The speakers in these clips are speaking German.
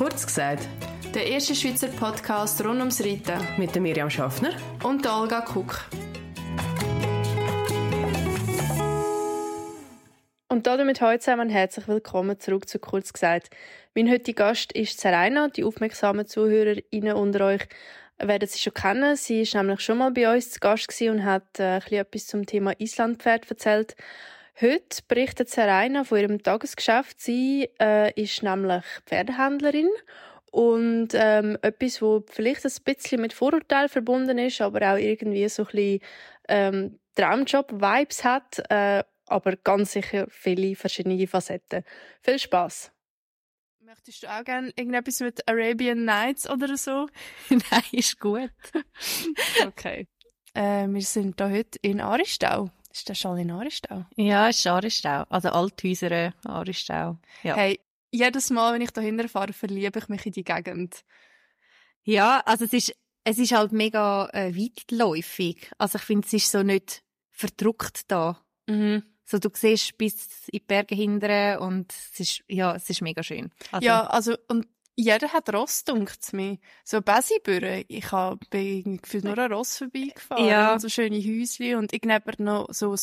Kurz gesagt. Der erste Schweizer Podcast rund ums Reiten. Mit der Miriam Schaffner. Und der Olga Kuck. Und damit heute zusammen herzlich willkommen zurück zu Kurz gesagt. Mein heutiger Gast ist Serena. Die aufmerksamen ZuhörerInnen unter euch werden sie schon kennen. Sie ist nämlich schon mal bei uns zu Gast und hat äh, etwas zum Thema Islandpferd erzählt. Heute berichtet Serena von ihrem Tagesgeschäft. Sie äh, ist nämlich Pferdehändlerin und ähm, etwas, wo vielleicht ein bisschen mit Vorurteilen verbunden ist, aber auch irgendwie so ein bisschen ähm, Traumjob-Vibes hat, äh, aber ganz sicher viele verschiedene Facetten. Viel Spaß. Möchtest du auch gerne irgendetwas mit Arabian Nights oder so? Nein, ist gut. okay. Äh, wir sind hier heute in Aristau. Ist das schon in Aristau? Ja, es ist Aristau. Also Althäuser Aristau. Ja. Hey, jedes Mal, wenn ich da hinterfahre, verliebe ich mich in die Gegend. Ja, also es ist, es ist halt mega äh, weitläufig. Also ich finde, es ist so nicht verdruckt da. Mhm. So, du siehst bis in die Berge hinten und es ist, ja, es ist mega schön. Also, ja, also, und jeder hat Ross, dunkt mir. So Besibüren. Ich hab, bin gefühlt nur an Ross vorbeigefahren. Ja. Und so schöne Häuschen und irgendjemand noch so ein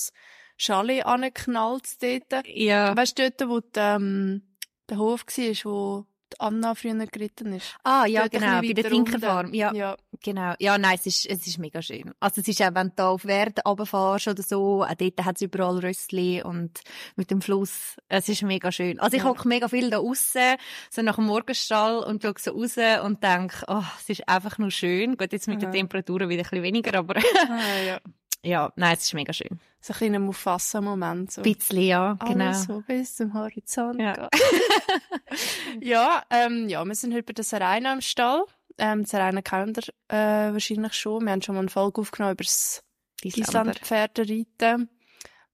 Chalet angeknallt dort. Ja. Weißt du, dort, wo die, ähm, der Hof war, wo Anna früher geritten ist. Ah, ja, Dort genau, bei der Tinkerfarm. Ja, ja, genau. Ja, nein, es ist, es ist mega schön. Also es ist auch, wenn du da auf Werden runterfährst oder so, auch dort hat es überall Rössli und mit dem Fluss. Es ist mega schön. Also ich ja. hocke mega viel da aussen, so nach dem Morgenstall und schaue so raus und denke, oh, es ist einfach nur schön. Gut, jetzt mit ja. den Temperaturen wieder ein bisschen weniger, aber ah, ja. ja, nein, es ist mega schön. So ein kleiner Mufasa-Moment. So. Ein bisschen, ja, genau. Alles so bis zum Horizont. Ja, ja, ähm, ja, wir sind heute bei der Serena im Stall. Ähm, Serena kennt ihr äh, wahrscheinlich schon. Wir haben schon mal eine Folge aufgenommen über das Island-Pferdereiten.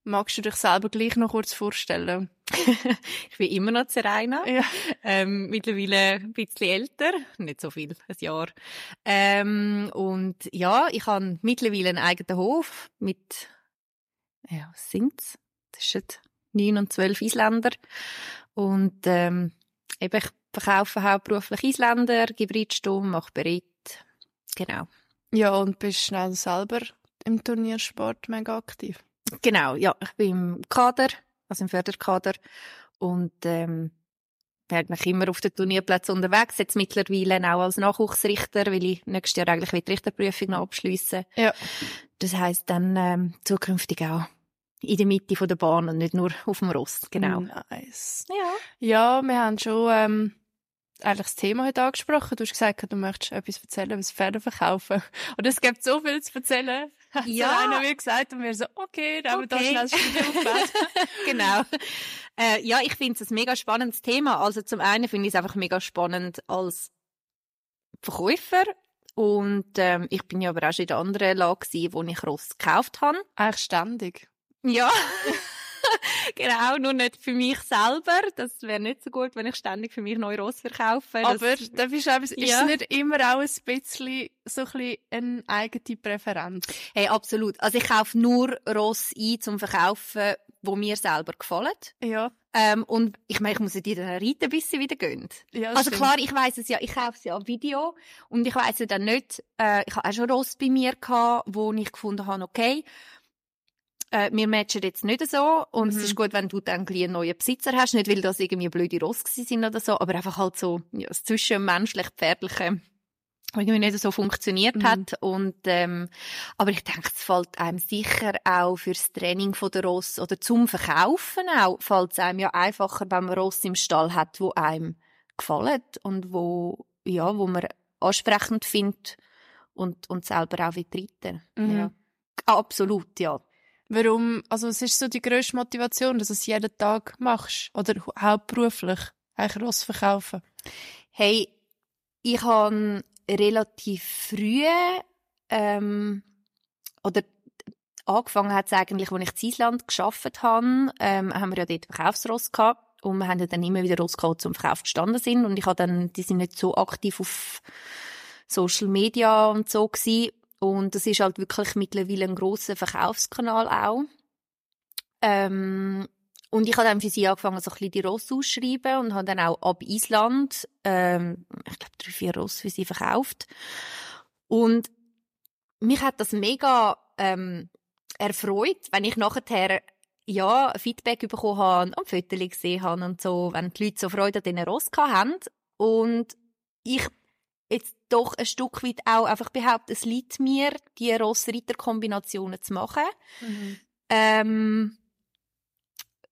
Magst du dich selber gleich noch kurz vorstellen? ich bin immer noch Serena. Ja. Ähm, mittlerweile ein bisschen älter. Nicht so viel, ein Jahr. Ähm, und ja, ich habe mittlerweile einen eigenen Hof mit ja, was sind's? Zwischen neun und zwölf Isländer. Und, ähm, eben, ich verkaufe hauptberuflich Isländer, gebe Reitstumm, mache Beritt. Genau. Ja, und bist schnell selber im Turniersport mega aktiv? Genau, ja. Ich bin im Kader, also im Förderkader. Und, ähm, bin eigentlich immer auf den Turnierplätzen unterwegs, jetzt mittlerweile auch als Nachwuchsrichter, weil ich nächstes Jahr eigentlich die Richterprüfung noch abschliessen. Ja. Das heisst dann ähm, zukünftig auch in der Mitte von der Bahn und nicht nur auf dem Ross. Genau. Nice. Ja. Ja, wir haben schon ähm, eigentlich das Thema heute angesprochen. Du hast gesagt, du möchtest etwas erzählen, was Pferde verkaufen. Und es gibt so viel zu erzählen. Ja. So einer mir gesagt und wir so, okay, dann haben wir okay. da schnell das Genau. Äh, ja, ich finde es ein mega spannendes Thema. Also zum einen finde ich es einfach mega spannend als Verkäufer und ähm, ich bin ja aber auch schon in der anderen Lage gewesen, wo ich Ross gekauft habe. Eigentlich ständig. Ja. genau, nur nicht für mich selber. Das wäre nicht so gut, wenn ich ständig für mich neue Ross verkaufe. Das, Aber da ist, ja. ist es nicht immer auch ein bisschen so ein bisschen eine eigene Präferenz? Hey, absolut. Also ich kaufe nur Ross ein zum Verkaufen, wo mir selber gefallen. Ja. Ähm, und ich meine, ich muss ja dir dann reiten, bis sie wieder gehen. Ja, also stimmt. klar, ich weiß es ja, ich kaufe es ja Video und ich weiß ja dann nicht, äh, ich habe auch schon Ross bei mir gehabt, wo ich gefunden habe, okay, äh, wir matchen jetzt nicht so und mhm. es ist gut, wenn du dann einen neuen Besitzer hast, nicht weil das irgendwie blöde Ross sind oder so, aber einfach halt so ja, das zwischenmenschlich pferdliche irgendwie nicht so funktioniert mhm. hat und ähm, aber ich denke, es fällt einem sicher auch fürs Training von der Ross oder zum Verkaufen auch fällt es einem ja einfacher, wenn man Ross im Stall hat, wo einem gefallen und wo ja, wo man ansprechend findet und und selber auch wieder reiten. Mhm. Ja. Absolut, ja. Warum, also was ist so die grösste Motivation, dass du es jeden Tag machst? Oder hauptberuflich? Eigentlich Ross verkaufen? Hey, ich habe relativ früh, ähm, oder angefangen hat es eigentlich, als ich in Island geschafft habe, ähm, haben wir ja dort Verkaufsross gehabt. Und wir haben dann immer wieder Ross gehabt, zum Verkauf gestanden sind. Und ich habe dann, die sind nicht so aktiv auf Social Media und so gewesen. Und das ist halt wirklich mittlerweile ein großer Verkaufskanal auch. Ähm, und ich habe dann für sie angefangen, so ein bisschen die Ross ausschreiben und habe dann auch ab Island, ähm, ich glaube, drei, vier Ross für sie verkauft. Und mich hat das mega ähm, erfreut, wenn ich nachher ja, Feedback bekommen habe und Fotos gesehen habe und so, wenn die Leute so Freude an diesen Ross haben. Und ich jetzt doch ein Stück weit auch einfach behaupte, es liegt mir, die Ross-Ritter-Kombinationen zu machen. Mhm. Ähm,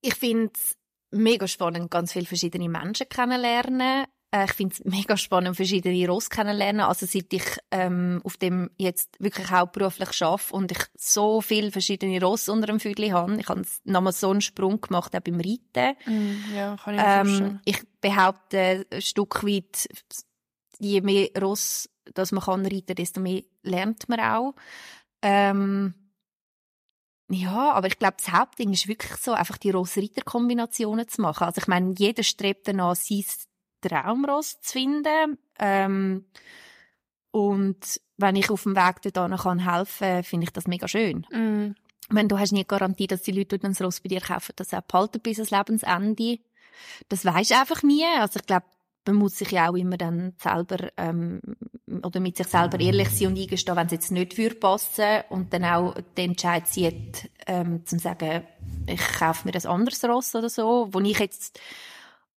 ich finde es mega spannend, ganz viele verschiedene Menschen kennenlernen. Äh, ich finde es mega spannend, verschiedene Ross kennenlernen. Also seit ich ähm, auf dem jetzt wirklich hauptberuflich arbeite und ich so viele verschiedene Ross unter dem Vögel habe. Ich habe nochmal so einen Sprung gemacht, auch beim Reiten. Mm, ja, kann ich mir ähm, Ich behaupte ein Stück weit, je mehr Ross dass man kann reiten, desto mehr lernt man auch. Ähm, ja, aber ich glaube, das Hauptding ist wirklich so, einfach die Ross-Reiter-Kombinationen zu machen. Also ich meine, jeder strebt danach, sein Traumross zu finden. Ähm, und wenn ich auf dem Weg dorthin kann helfen, finde ich das mega schön. Mm. Wenn du hast nie Garantie, dass die Leute, die das Ross bei dir kaufen, das auch behalten bis ans Lebensende. Das weisst du einfach nie. Also ich glaube, man muss sich ja auch immer dann selber ähm, oder mit sich selber ehrlich sein und eingestehen, wenn es jetzt nicht für passen und dann auch den Entscheid zieht, ähm, zu sagen, ich kaufe mir ein anderes Ross oder so, wo ich jetzt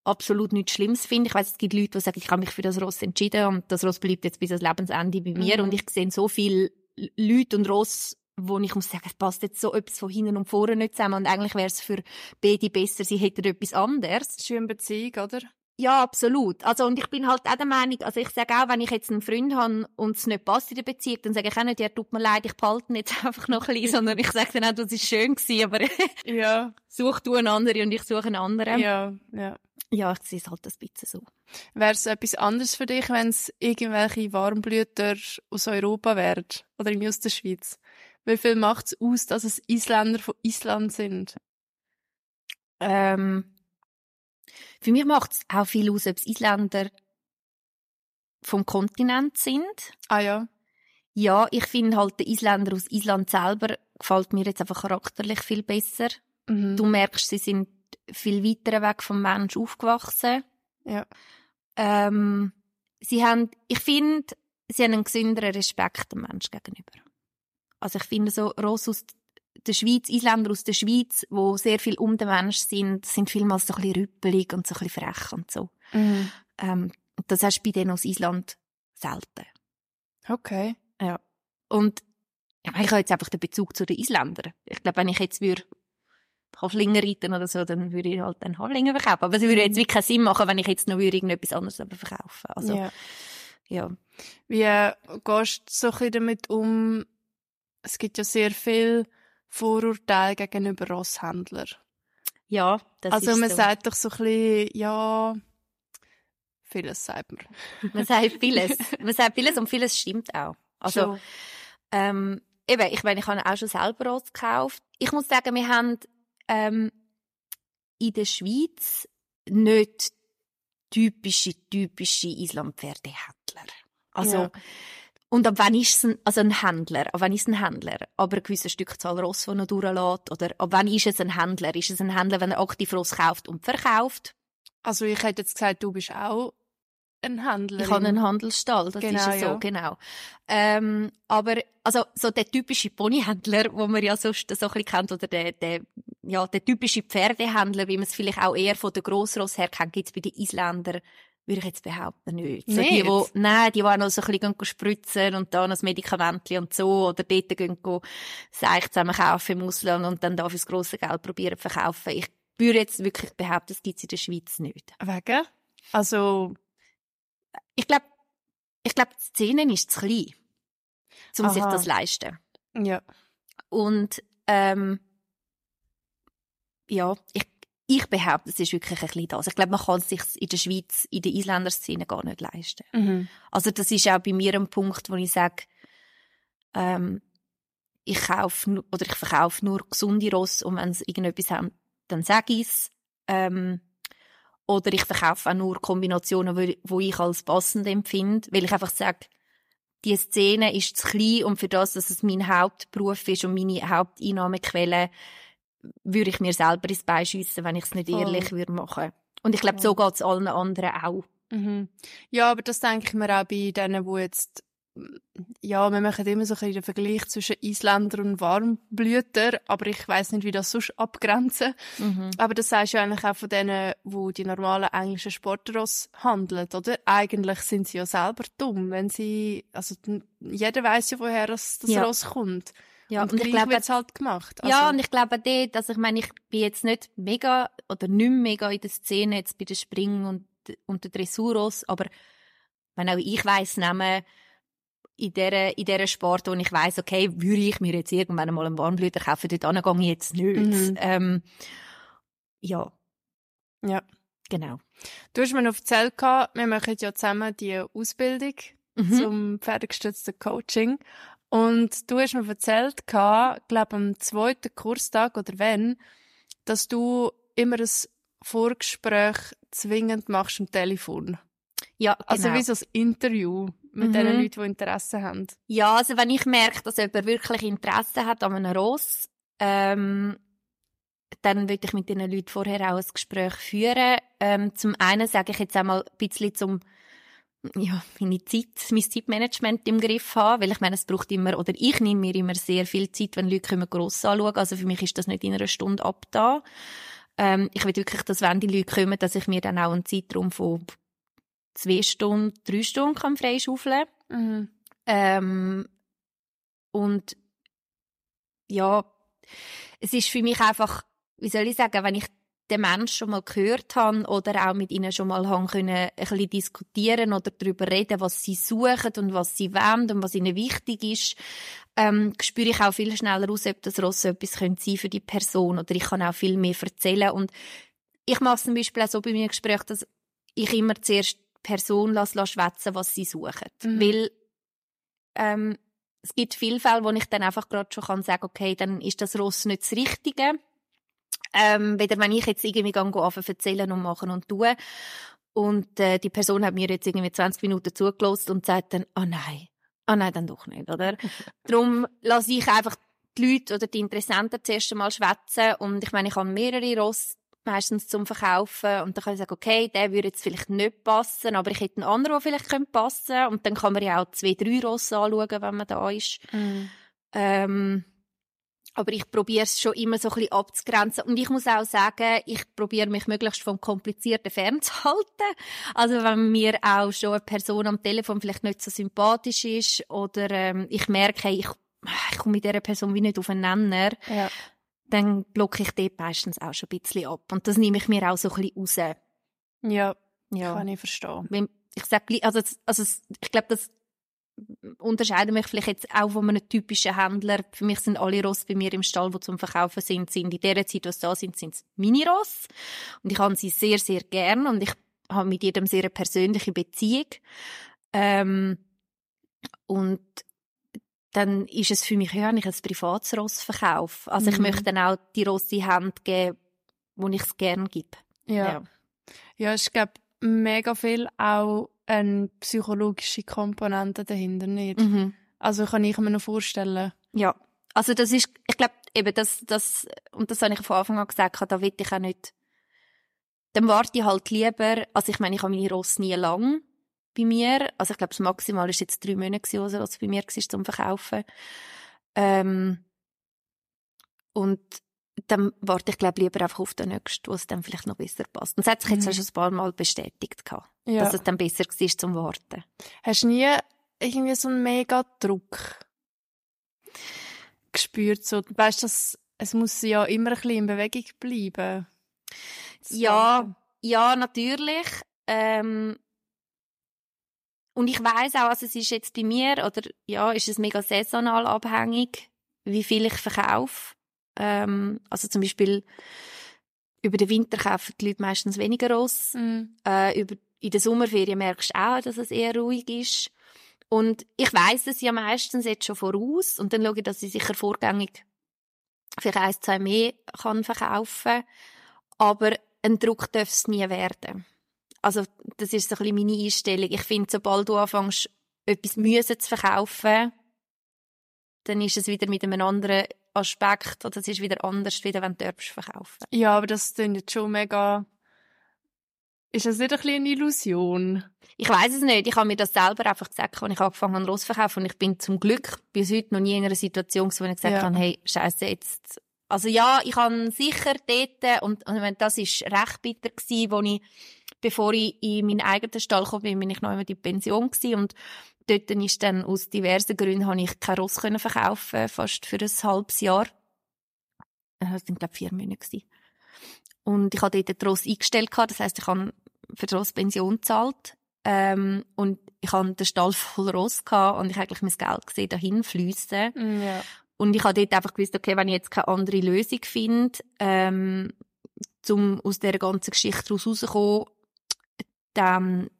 absolut nichts Schlimmes finde. Ich weiß, es gibt Leute, die sagen, ich habe mich für das Ross entschieden und das Ross bleibt jetzt bis ans Lebensende bei mir mhm. und ich sehe so viele Leute und Ross, wo ich muss sagen, es passt jetzt so etwas von hinten und vorne nicht zusammen und eigentlich wäre es für beide besser, sie hätten etwas anderes. Schöne Beziehung, oder? Ja, absolut. Also, und ich bin halt auch der Meinung, also ich sage auch, wenn ich jetzt einen Freund habe und es nicht passt in der Beziehung, dann sage ich auch nicht, ja, tut mir leid, ich behalte ihn jetzt einfach noch ein bisschen, sondern ich sage dann auch, das ist schön gewesen, aber ja. such du einen anderen und ich suche einen anderen. Ja, ja. Ja, ich sehe es halt ein bisschen so. Wäre es etwas anderes für dich, wenn es irgendwelche Warmblüter aus Europa wären oder irgendwie aus der Schweiz? Wie viel macht es aus, dass es Isländer von Island sind? Ähm, für mich macht es auch viel aus, ob es Isländer vom Kontinent sind. Ah ja. Ja, ich finde halt, der Isländer aus Island selber gefällt mir jetzt einfach charakterlich viel besser. Mhm. Du merkst, sie sind viel weiter weg vom Mensch aufgewachsen. Ja. Ähm, sie haben, ich finde, sie haben einen gesünderen Respekt dem Mensch gegenüber. Also ich finde so, Ross aus der Schweiz, Isländer aus der Schweiz, wo sehr viel um den Mensch sind, sind vielmals so ein bisschen rüppelig und so ein bisschen frech und so. Mhm. Ähm, das hast du bei denen aus Island selten. Okay. Ja. Und ja, ich habe jetzt einfach den Bezug zu den Isländern. Ich glaube, wenn ich jetzt würde Haflinger reiten oder so, dann würde ich halt den Haflinger verkaufen. Aber es würde jetzt wirklich keinen Sinn machen, wenn ich jetzt noch würde irgendetwas anderes verkaufen. Also, ja. ja. Wie äh, gehst du so ein bisschen damit um? Es gibt ja sehr viel Vorurteil gegenüber Rosshändlern. Ja, das also ist man so. sagt doch so ein bisschen, ja, vieles sagt man. man sagt vieles. Man sagt vieles und vieles stimmt auch. Also, ähm, eben, ich meine, ich habe auch schon selber Ross gekauft. Ich muss sagen, wir haben ähm, in der Schweiz nicht typische, typische Islandpferdehändler. Also, ja. Und ab wann ist es ein, also ein Händler? Ab wann ist ein Händler? Aber eine gewisse Stückzahl Ross, die er durchlässt? Oder ab wann ist es ein Händler? Ist es ein Händler, wenn er aktiv Ross kauft und verkauft? Also ich hätte jetzt gesagt, du bist auch ein Händler. Ich habe einen Handelsstall, das genau, ist ja so, ja. genau. Ähm, aber also so der typische Ponyhändler, wo man ja sonst so ein bisschen kennt, oder der, der, ja, der typische Pferdehändler, wie man es vielleicht auch eher von der Grossross her kennt, gibt es bei den Isländern würde ich jetzt behaupten, nicht. So die, wo, nein, die, die auch noch so ein bisschen spritzen und da noch ein Medikament und so, oder dort gehen, gehen Seich zusammen kaufen im Ausland und dann da fürs grosse Geld probieren zu verkaufen. Ich würde jetzt wirklich behaupten, das gibt es in der Schweiz nicht. Wegen? Also, ich glaube, ich glaube, die Szene ist zu klein, um Aha. sich das zu leisten. Ja. Und, ähm, ja, ich ich behaupte, es ist wirklich ein bisschen das. Ich glaube, man kann es sich in der Schweiz, in der Einländerszene gar nicht leisten. Mhm. Also das ist auch bei mir ein Punkt, wo ich sage, ähm, ich kaufe oder ich verkaufe nur gesunde Ross und wenn sie irgendetwas haben, dann sage ich es. Ähm, oder ich verkaufe auch nur Kombinationen, wo, wo ich als passend empfinde, weil ich einfach sage, die Szene ist zu klein und für das, dass es mein Hauptberuf ist und meine Haupteinnahmequelle, würde ich mir selber ins Bein schiessen, wenn ich es nicht oh. ehrlich würde machen. Und ich glaube, so geht es allen anderen auch. Mhm. Ja, aber das denke ich mir auch bei denen, die jetzt ja, wir machen immer so ein den Vergleich zwischen Isländer und Warmblüter, aber ich weiß nicht, wie das sonst abgrenzen. Mhm. Aber das sagst du eigentlich auch von denen, wo die normalen englischen Sportross handeln, oder? Eigentlich sind sie ja selber dumm, wenn sie, also jeder weiß ja, woher das, das ja. Ross kommt. Ja, und, und ich glaube, es halt gemacht. Also, ja, und ich glaube dort, also ich meine, ich bin jetzt nicht mega oder nicht mega in der Szene jetzt bei den Springen und, und den Dressurross, aber wenn auch ich weiss, nehmen, in dieser, in dieser Sport, wo ich weiss, okay, würde ich mir jetzt irgendwann mal einen Warmblüter kaufen, dort gehe ich jetzt nicht. Mhm. Ähm, ja. Ja. Genau. Du hast mir noch erzählt, wir machen ja zusammen die Ausbildung mhm. zum pferdegestützten Coaching. Und du hast mir erzählt, glaube am zweiten Kurstag oder wenn, dass du immer ein Vorgespräch zwingend machst am Telefon. Ja, genau. Also wie so ein Interview mit mhm. den Leuten, die Interesse haben. Ja, also wenn ich merke, dass jemand wirklich Interesse hat an einem Ross, ähm, dann würde ich mit den Leuten vorher auch ein Gespräch führen. Ähm, zum einen sage ich jetzt einmal ein bisschen zum ja, meine Zeit, mein Zeitmanagement im Griff haben, weil ich meine, es braucht immer, oder ich nehme mir immer sehr viel Zeit, wenn Leute kommen, gross anschauen. Also für mich ist das nicht in einer Stunde ab da. Ähm, ich will wirklich, dass wenn die Leute kommen, dass ich mir dann auch einen Zeitraum von zwei Stunden, drei Stunden kann freischaufeln mhm. ähm, und ja, es ist für mich einfach, wie soll ich sagen, wenn ich den Menschen schon mal gehört habe oder auch mit ihnen schon mal haben können, ein bisschen diskutieren oder darüber reden, was sie suchen und was sie wollen und was ihnen wichtig ist, ähm, spüre ich auch viel schneller aus, ob das Ross etwas sein könnte für die Person oder ich kann auch viel mehr erzählen und ich mache es zum Beispiel auch so bei meinem Gespräch, dass ich immer zuerst Person lassen schwätzen, was sie suchen. Mhm. Weil ähm, es gibt viele Fälle, wo ich dann einfach gerade schon kann sagen, okay, dann ist das Ross nicht das Richtige. Ähm, weder wenn ich jetzt irgendwie anfange erzählen und machen und tun. Und äh, die Person hat mir jetzt irgendwie 20 Minuten zugelassen und sagt dann, oh nein, oh nein, dann doch nicht, oder? Darum lasse ich einfach die Leute oder die Interessenten zuerst einmal schwätzen und ich meine, ich habe mehrere Ross meistens zum Verkaufen und dann kann ich sagen, okay, der würde jetzt vielleicht nicht passen, aber ich hätte einen anderen, der vielleicht könnte passen und dann kann man ja auch zwei, drei Rosse anschauen, wenn man da ist. Mm. Ähm, aber ich probiere es schon immer so ein bisschen abzugrenzen. Und ich muss auch sagen, ich probiere mich möglichst vom Komplizierten fernzuhalten. Also wenn mir auch schon eine Person am Telefon vielleicht nicht so sympathisch ist oder ähm, ich merke, ich, ich komme mit dieser Person wie nicht aufeinander, ja dann blocke ich dort meistens auch schon ein bisschen ab. Und das nehme ich mir auch so ein bisschen raus. Ja, ja. kann ich verstehen. Ich sage, also, also ich glaube, das unterscheiden mich vielleicht jetzt auch von einem typischen Händler. Für mich sind alle Ross bei mir im Stall, die zum Verkaufen sind, sind in der Zeit, was da sind, sind es Mini-Ross. Und ich habe sie sehr, sehr gern und ich habe mit jedem sehr eine persönliche Beziehung. Ähm, und dann ist es für mich ja nicht ein privates Rossverkauf. Also mhm. ich möchte dann auch die Ross in Hand geben, wo ich es gerne gebe. Ja. ja. Ja, ich glaube, mega viel auch eine psychologische Komponente dahinter nicht. Mhm. Also kann ich mir noch vorstellen. Ja. Also das ist, ich glaube, eben das, das, und das habe ich von Anfang an gesagt, da will ich auch nicht, dann warte ich halt lieber, also ich meine, ich habe meine Ross nie lang bei mir. Also ich glaube, das Maximal ist jetzt drei Monate gewesen, was es bei mir war zum Verkaufen. Ähm, und dann warte ich glaube lieber einfach auf den nächsten, wo es dann vielleicht noch besser passt. Und das hat sich jetzt mhm. schon ein paar Mal bestätigt gehabt, ja. dass es dann besser war zum Warten. Hast du nie irgendwie so einen mega Druck gespürt? So, weißt du, es muss ja immer ein bisschen in Bewegung bleiben. ja, ja, natürlich. Ähm, und ich weiß auch, also es ist jetzt bei mir, oder ja, ist es mega saisonal abhängig, wie viel ich verkaufe. Ähm, also zum Beispiel über den Winter kaufen die Leute meistens weniger Ross. Mm. Äh, über, in der Sommerferien merkst du auch, dass es eher ruhig ist. Und ich weiß es ja meistens jetzt schon voraus und dann schaue ich, dass ich sicher vorgängig für ein, zwei mehr kann verkaufen. Aber ein Druck darf es nie werden. Also, das ist so ein bisschen meine Einstellung. Ich finde, sobald du anfängst, etwas müssen zu verkaufen, dann ist es wieder mit einem anderen Aspekt, oder es ist wieder anders, wie wenn du verkaufen Ja, aber das klingt jetzt schon mega... Ist das nicht ein bisschen eine Illusion? Ich weiß es nicht. Ich habe mir das selber einfach gesagt, als ich angefangen habe, Ross verkaufen. Und ich bin zum Glück bis heute noch nie in einer Situation, wo ich gesagt ja. habe, hey, scheiße, jetzt also ja, ich habe sicher dort, und, und das ist recht bitter gewesen, wo ich, bevor ich in meinen eigenen Stall kam, bin ich noch immer in Pension gewesen, und dort ist dann aus diversen Gründen habe ich kein Ross können verkaufen, fast für ein halbes Jahr. Äh, das sind, glaube ich, vier Monate gewesen. Und ich habe dort den Ross eingestellt gehabt, das heisst, ich habe für die Ross Pension gezahlt. Ähm, und ich hatte den Stall voll Ross gehabt und ich eigentlich mein Geld gesehen dahin fließen. Mm, ja. Und ich habe dort einfach gewusst, okay, wenn ich jetzt keine andere Lösung finde, ähm, um aus dieser ganzen Geschichte rauszukommen, dann,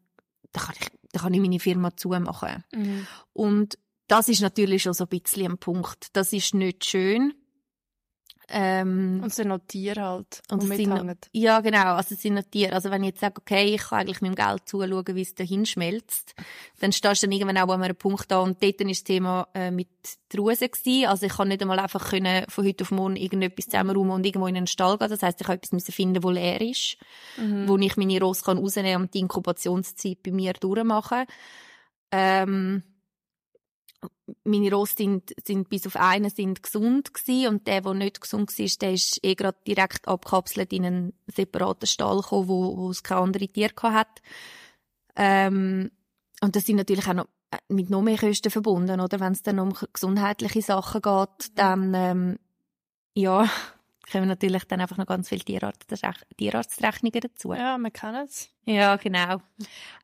dann, kann ich, dann kann ich meine Firma zumachen. Mhm. Und das ist natürlich schon so ein bisschen ein Punkt. Das ist nicht schön. Ähm, und noch Tiere halt, und sind, Ja, genau, also noch Tiere. Also wenn ich jetzt sage, okay, ich kann eigentlich mit dem Geld zuschauen, wie es dahin schmelzt, dann stehst du dann irgendwann auch an einem Punkt da und dort war das Thema äh, mit der Ruse gewesen. Also ich kann nicht einmal einfach können, von heute auf morgen irgendetwas zusammenräumen und irgendwo in einen Stall gehen. Das heisst, ich habe etwas finden, wo leer ist, mhm. wo ich meine Ross kann rausnehmen und die Inkubationszeit bei mir durchmachen. Ähm, meine Ross sind, sind bis auf einen sind gesund gewesen, und der, der nicht gesund war, der ist eh gerade direkt abkapselt in einen separaten Stall gekommen, wo, wo es keine andere Tiere hat. Ähm, und das sind natürlich auch noch äh, mit noch mehr Kosten verbunden, oder? Wenn es dann um gesundheitliche Sachen geht, dann, ähm, ja, kommen natürlich dann einfach noch ganz viele Tierarzt Tierarztrechnungen dazu. Ja, man kann es. Ja, genau.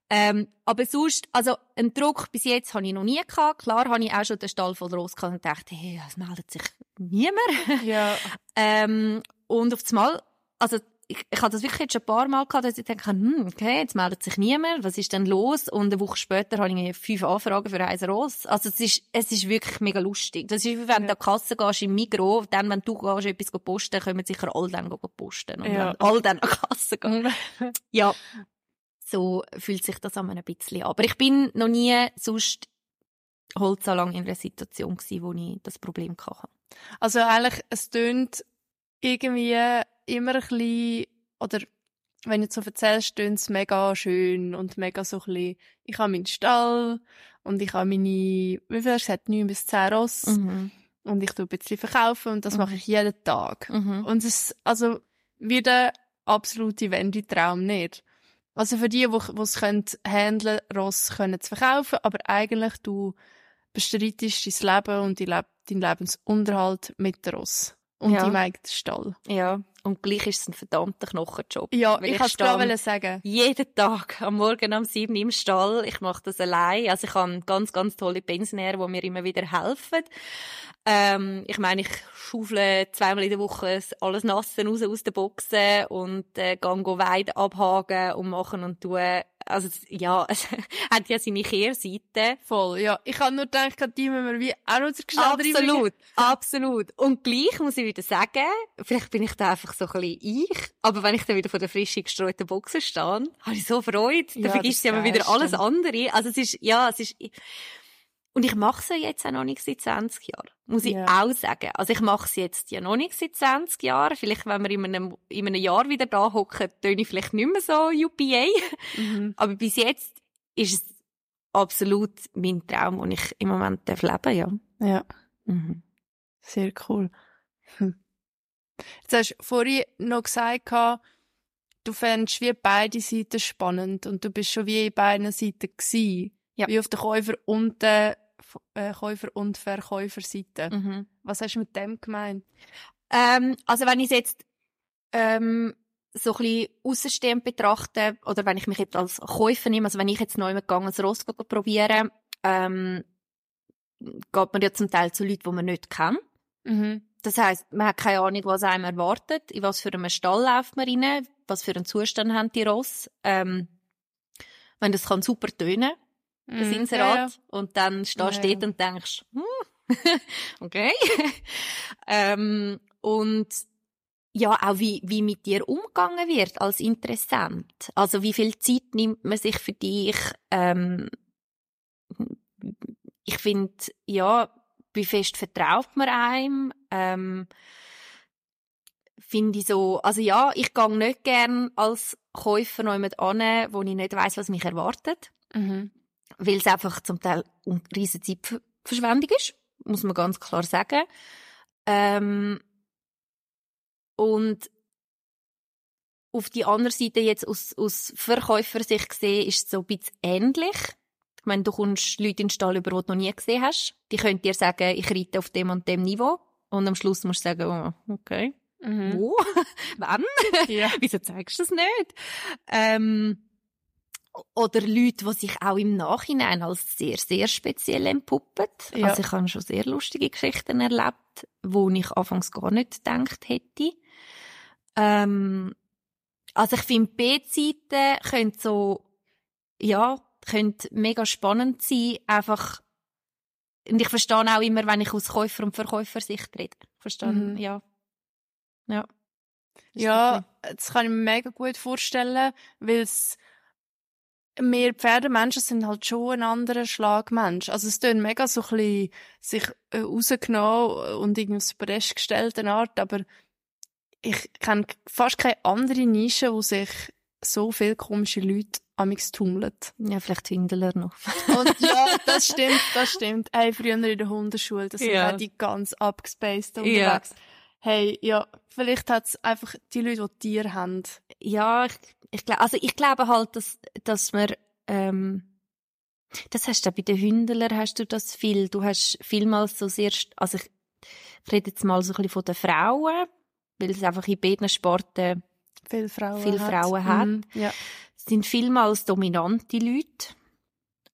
Ähm, aber sonst, also einen Druck bis jetzt habe ich noch nie gehabt. Klar habe ich auch schon den Stall voll gehabt und dachte, hey, es meldet sich niemand. Ja. ähm, und auf Mal, also ich, ich hatte das wirklich jetzt schon ein paar Mal gehabt, dass ich denke, hm, okay, jetzt meldet sich niemand, was ist denn los? Und eine Woche später habe ich fünf Anfragen für ein Ross. Also es ist, es ist wirklich mega lustig. Das ist wie wenn ja. du an die Kasse gehst im Migro, dann, wenn du gehst, etwas posten, können sicher alle dann posten. Und ja. alle dann an die Kasse gehen. ja. So fühlt sich das an ein bisschen an. Aber ich bin noch nie sonst Holzanlang in einer Situation gewesen, wo ich das Problem hatte. Also eigentlich, es tönt irgendwie immer ein bisschen, oder wenn du so erzählst, tönt es mega schön und mega so ein bisschen, ich habe meinen Stall und ich habe meine, wie viel du gesagt, 9 bis 10 Ross mhm. und ich tue ein bisschen verkaufen und das mhm. mache ich jeden Tag. Mhm. Und es ist, also, wie der absolute Wendetraum nicht. Also für die, die es können, handeln, Ross können zu verkaufen, aber eigentlich du bestreitest dein Leben und deinen Lebensunterhalt mit Ross und ja. im eigenen Stall. Ja, und gleich ist es ein verdammter Knochenjob. Ja, ich, ich es gerade sagen. Jeden Tag, am Morgen um sieben im Stall. Ich mache das allein. Also ich habe ganz, ganz tolle Pensionäre, die mir immer wieder helfen. Ähm, ich meine, ich schaufle zweimal in der Woche alles Nassen raus aus den Boxen und äh, gehe Weide abhaken und machen und tun. Also ja, es hat ja seine Kehrseite. Voll, ja. Ich habe nur gedacht, die müssen wir wie auch noch zur Absolut, absolut. Und gleich muss ich wieder sagen, vielleicht bin ich da einfach so ein bisschen ich, aber wenn ich dann wieder von der frischen gestreuten Boxen stehe, habe ich so Freude. Dann ja, vergisst ich aber wieder alles andere. Also es ist, ja, es ist, und ich mache sie jetzt auch noch nicht seit 20 Jahren, muss ich ja. auch sagen. Also ich mache sie jetzt ja noch nicht seit 20 Jahren. Vielleicht, wenn wir in einem, in einem Jahr wieder da hocken, töne ich vielleicht nicht mehr so UPA. Mhm. Aber bis jetzt ist es absolut mein Traum, und ich im Moment darf leben, ja. Ja. Mhm. Sehr cool. Hm. Jetzt hast du vorhin noch gesagt, du fändest wie beide Seiten spannend und du bist schon wie in beiden Seiten gewesen. Ja. Wie auf der Käufer- und der äh, Käufer- und Verkäuferseite. Mhm. Was hast du mit dem gemeint? Ähm, also wenn ich jetzt ähm, so ein bisschen außenstehend betrachte, oder wenn ich mich jetzt als Käufer nehme, also wenn ich jetzt neu gegangen ein Ross probieren, ähm, geht man ja zum Teil zu Leuten, die man nicht kennt. Mhm. Das heißt, man hat keine Ahnung, was einem erwartet, in was für einem Stall läuft man rein, was für einen Zustand haben die Ross. Ähm, wenn das kann super tönen, das mm, Inserat. Ja, ja. Und dann stehst du ja, dort und denkst, hm, okay. ähm, und ja, auch wie, wie mit dir umgegangen wird als Interessent. Also wie viel Zeit nimmt man sich für dich? Ähm, ich finde, ja, wie fest vertraut man einem? Ähm, finde ich so, also ja, ich gehe nicht gern als Käufer noch jemand an, wo ich nicht weiß, was mich erwartet. Mhm. Weil es einfach zum Teil eine riesige Zeitverschwendung ist, muss man ganz klar sagen. Ähm, und auf die andere Seite jetzt aus, aus Verkäufersicht gesehen ist es so ein bisschen ähnlich. Ich meine, du kommst Leute in den Stall über, die du noch nie gesehen hast. Die können dir sagen, ich reite auf dem und dem Niveau. Und am Schluss musst du sagen, oh, okay. Mhm. Wo? Wann? Ja. Wieso zeigst du das nicht? Ähm, oder Leute, die sich auch im Nachhinein als sehr, sehr speziell entpuppen. Ja. Also ich habe schon sehr lustige Geschichten erlebt, wo ich anfangs gar nicht gedacht hätte. Ähm, also ich finde, B-Seiten können so, ja, können mega spannend sein, einfach, und ich verstehe auch immer, wenn ich aus Käufer- und Verkäufersicht rede. Verstehe, mhm. ja. Ja. Ja, das kann ich mir mega gut vorstellen, weil es wir Pferdemenschen sind halt schon ein anderer Schlagmensch. Also es tun mega so ein bisschen sich äh, rausgenommen und irgendwie Podest gestellte Art, aber ich kenne fast keine andere Nische, wo sich so viele komische Leute amix tummeln. Ja, vielleicht Hündler noch. Und ja, das stimmt, das stimmt. Hey, früher in der Hundeschule, das ja. sind die ganz abgespaced unterwegs. Ja. Hey, ja, vielleicht hat es einfach die Leute, die Tiere haben. Ja, ich, ich glaube, also ich glaube halt, dass, dass man, ähm, das hast du bei den Hündlern hast du das viel. Du hast vielmals so sehr, also ich, ich rede jetzt mal so ein bisschen von den Frauen, weil es einfach in beiden Sporten viele Frauen viel hat. Frauen hat. Mhm, ja. Es sind vielmals dominante Leute.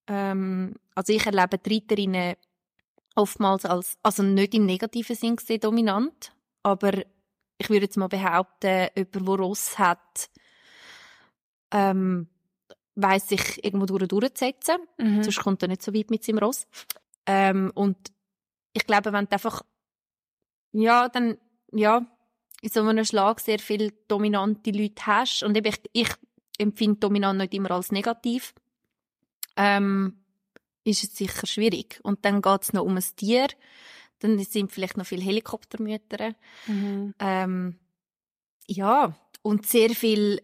Ähm, also ich erlebe die Reiterinnen oftmals als, also nicht im negativen Sinn gesehen dominant, aber ich würde jetzt mal behaupten, jemand, der Ross hat, ähm, weiss sich irgendwo durch durchzusetzen. Mhm. Sonst kommt er nicht so weit mit seinem Ross. Ähm, und ich glaube, wenn du einfach, ja, dann, ja, in so einem Schlag sehr viele dominante Leute hast, und eben ich, ich empfinde dominant nicht immer als negativ, ähm, ist es sicher schwierig. Und dann geht es noch um ein Tier, dann sind vielleicht noch viele Helikoptermütter. Mhm. Ähm, ja, und sehr viel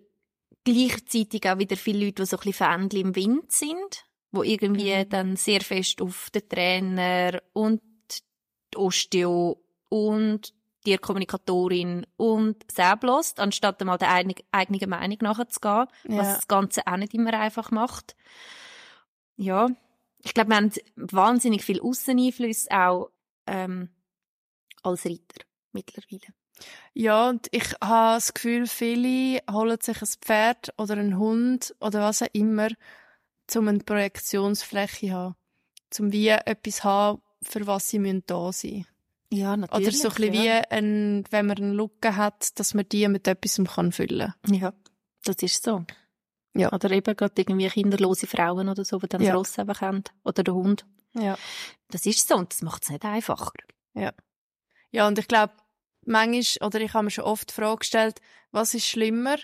gleichzeitig auch wieder viele Leute, die so ein bisschen Fähnchen im Wind sind, wo irgendwie mhm. dann sehr fest auf den Trainer und die Osteo und die Kommunikatorin und selbst anstatt einmal der eigenen Meinung nachzugehen, ja. was das Ganze auch nicht immer einfach macht. Ja, ich glaube, wir haben wahnsinnig viel Ausseneinfluss auch ähm, als Reiter mittlerweile. Ja, und ich habe das Gefühl, viele holen sich ein Pferd oder einen Hund oder was auch immer, um eine Projektionsfläche zu haben. Um wie etwas haben, für was sie da sein müssen. Ja, natürlich. Oder so ein bisschen ja. wie, ein, wenn man eine Lücke hat, dass man die mit etwas kann füllen kann. Ja, das ist so. Ja. Oder eben gerade irgendwie kinderlose Frauen oder so, die dann ja. das Ross einfach haben. Oder der Hund. Ja. Das ist so und das macht es nicht einfacher. Ja. Ja, und ich glaube, manchmal, oder ich habe mir schon oft die Frage gestellt, was ist schlimmer?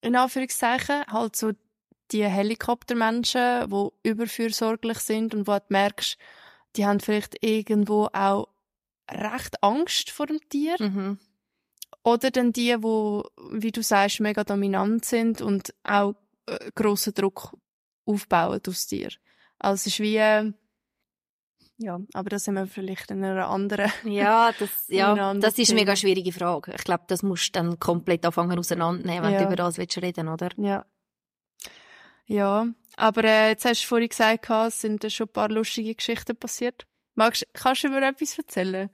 In Anführungszeichen, halt so die Helikoptermenschen, die überfürsorglich sind und wo du merkst, die haben vielleicht irgendwo auch recht Angst vor dem Tier. Mhm. Oder dann die, wo, wie du sagst, mega dominant sind und auch äh, grossen Druck aufbauen aufs Tier. Also es ist wie, äh, ja, aber das sind wir vielleicht in einer anderen. Ja, das, ja, das ist eine mega schwierige Frage. Ich glaube, das musst du dann komplett anfangen auseinandernehmen, wenn ja. du über das willst reden, oder? Ja. Ja, aber äh, jetzt hast du vorhin gesagt, es sind schon ein paar lustige Geschichten passiert. Magst, kannst du mir etwas erzählen?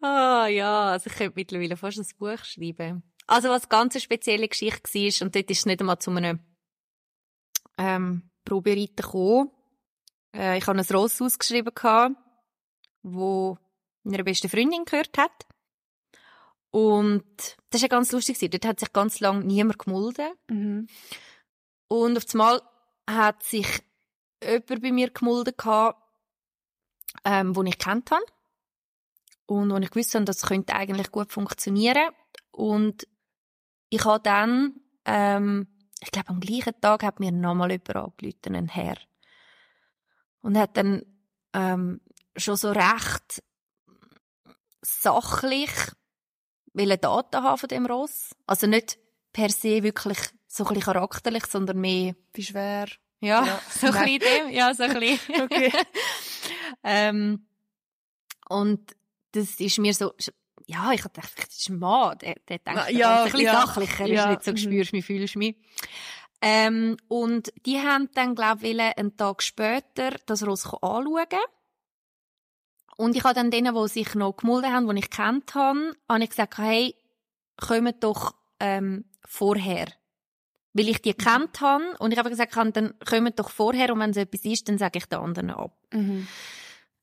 Ah, ja, also ich könnte mittlerweile fast ein Buch schreiben. Also was ganz eine spezielle Geschichte war, und dort ist es nicht einmal zu einem ähm, Probereiten gekommen, äh, ich habe ein Ross ausgeschrieben, gehabt, wo meiner besten Freundin gehört hat. Und das war ja ganz lustig. Dort hat sich ganz lange niemand gemulden. Mhm. Und auf einmal hat sich jemand bei mir gemulden, gehabt, ähm, den ich kennt habe. Und wo ich gewusst habe, das könnte eigentlich gut funktionieren. Und ich habe dann, ähm, ich glaube, am gleichen Tag hat mir nochmal jemand angerufen, ein Herr. Und hat dann ähm, schon so recht sachlich Daten haben von dem Ross. Also nicht per se wirklich so ein bisschen charakterlich, sondern mehr... Wie schwer? Ja, ja. so ein bisschen dem. Ja, so ein bisschen. okay. ähm, und das ist mir so, ja, ich dachte, das ist ein Mann, der, der denkt ja, ein bisschen ja, sachlicher, ja. ist nicht so, mhm. spürst mich, fühlst mich. Ähm, und die haben dann, glaube ich, einen Tag später das Ross anschauen. Und ich habe dann denen, die sich noch gemulden haben, die ich kennt habe, habe ich gesagt, hey, kommt doch ähm, vorher. Weil ich die kennt habe und ich habe gesagt, dann kommt doch vorher und wenn es etwas ist, dann sage ich den anderen ab. Mhm.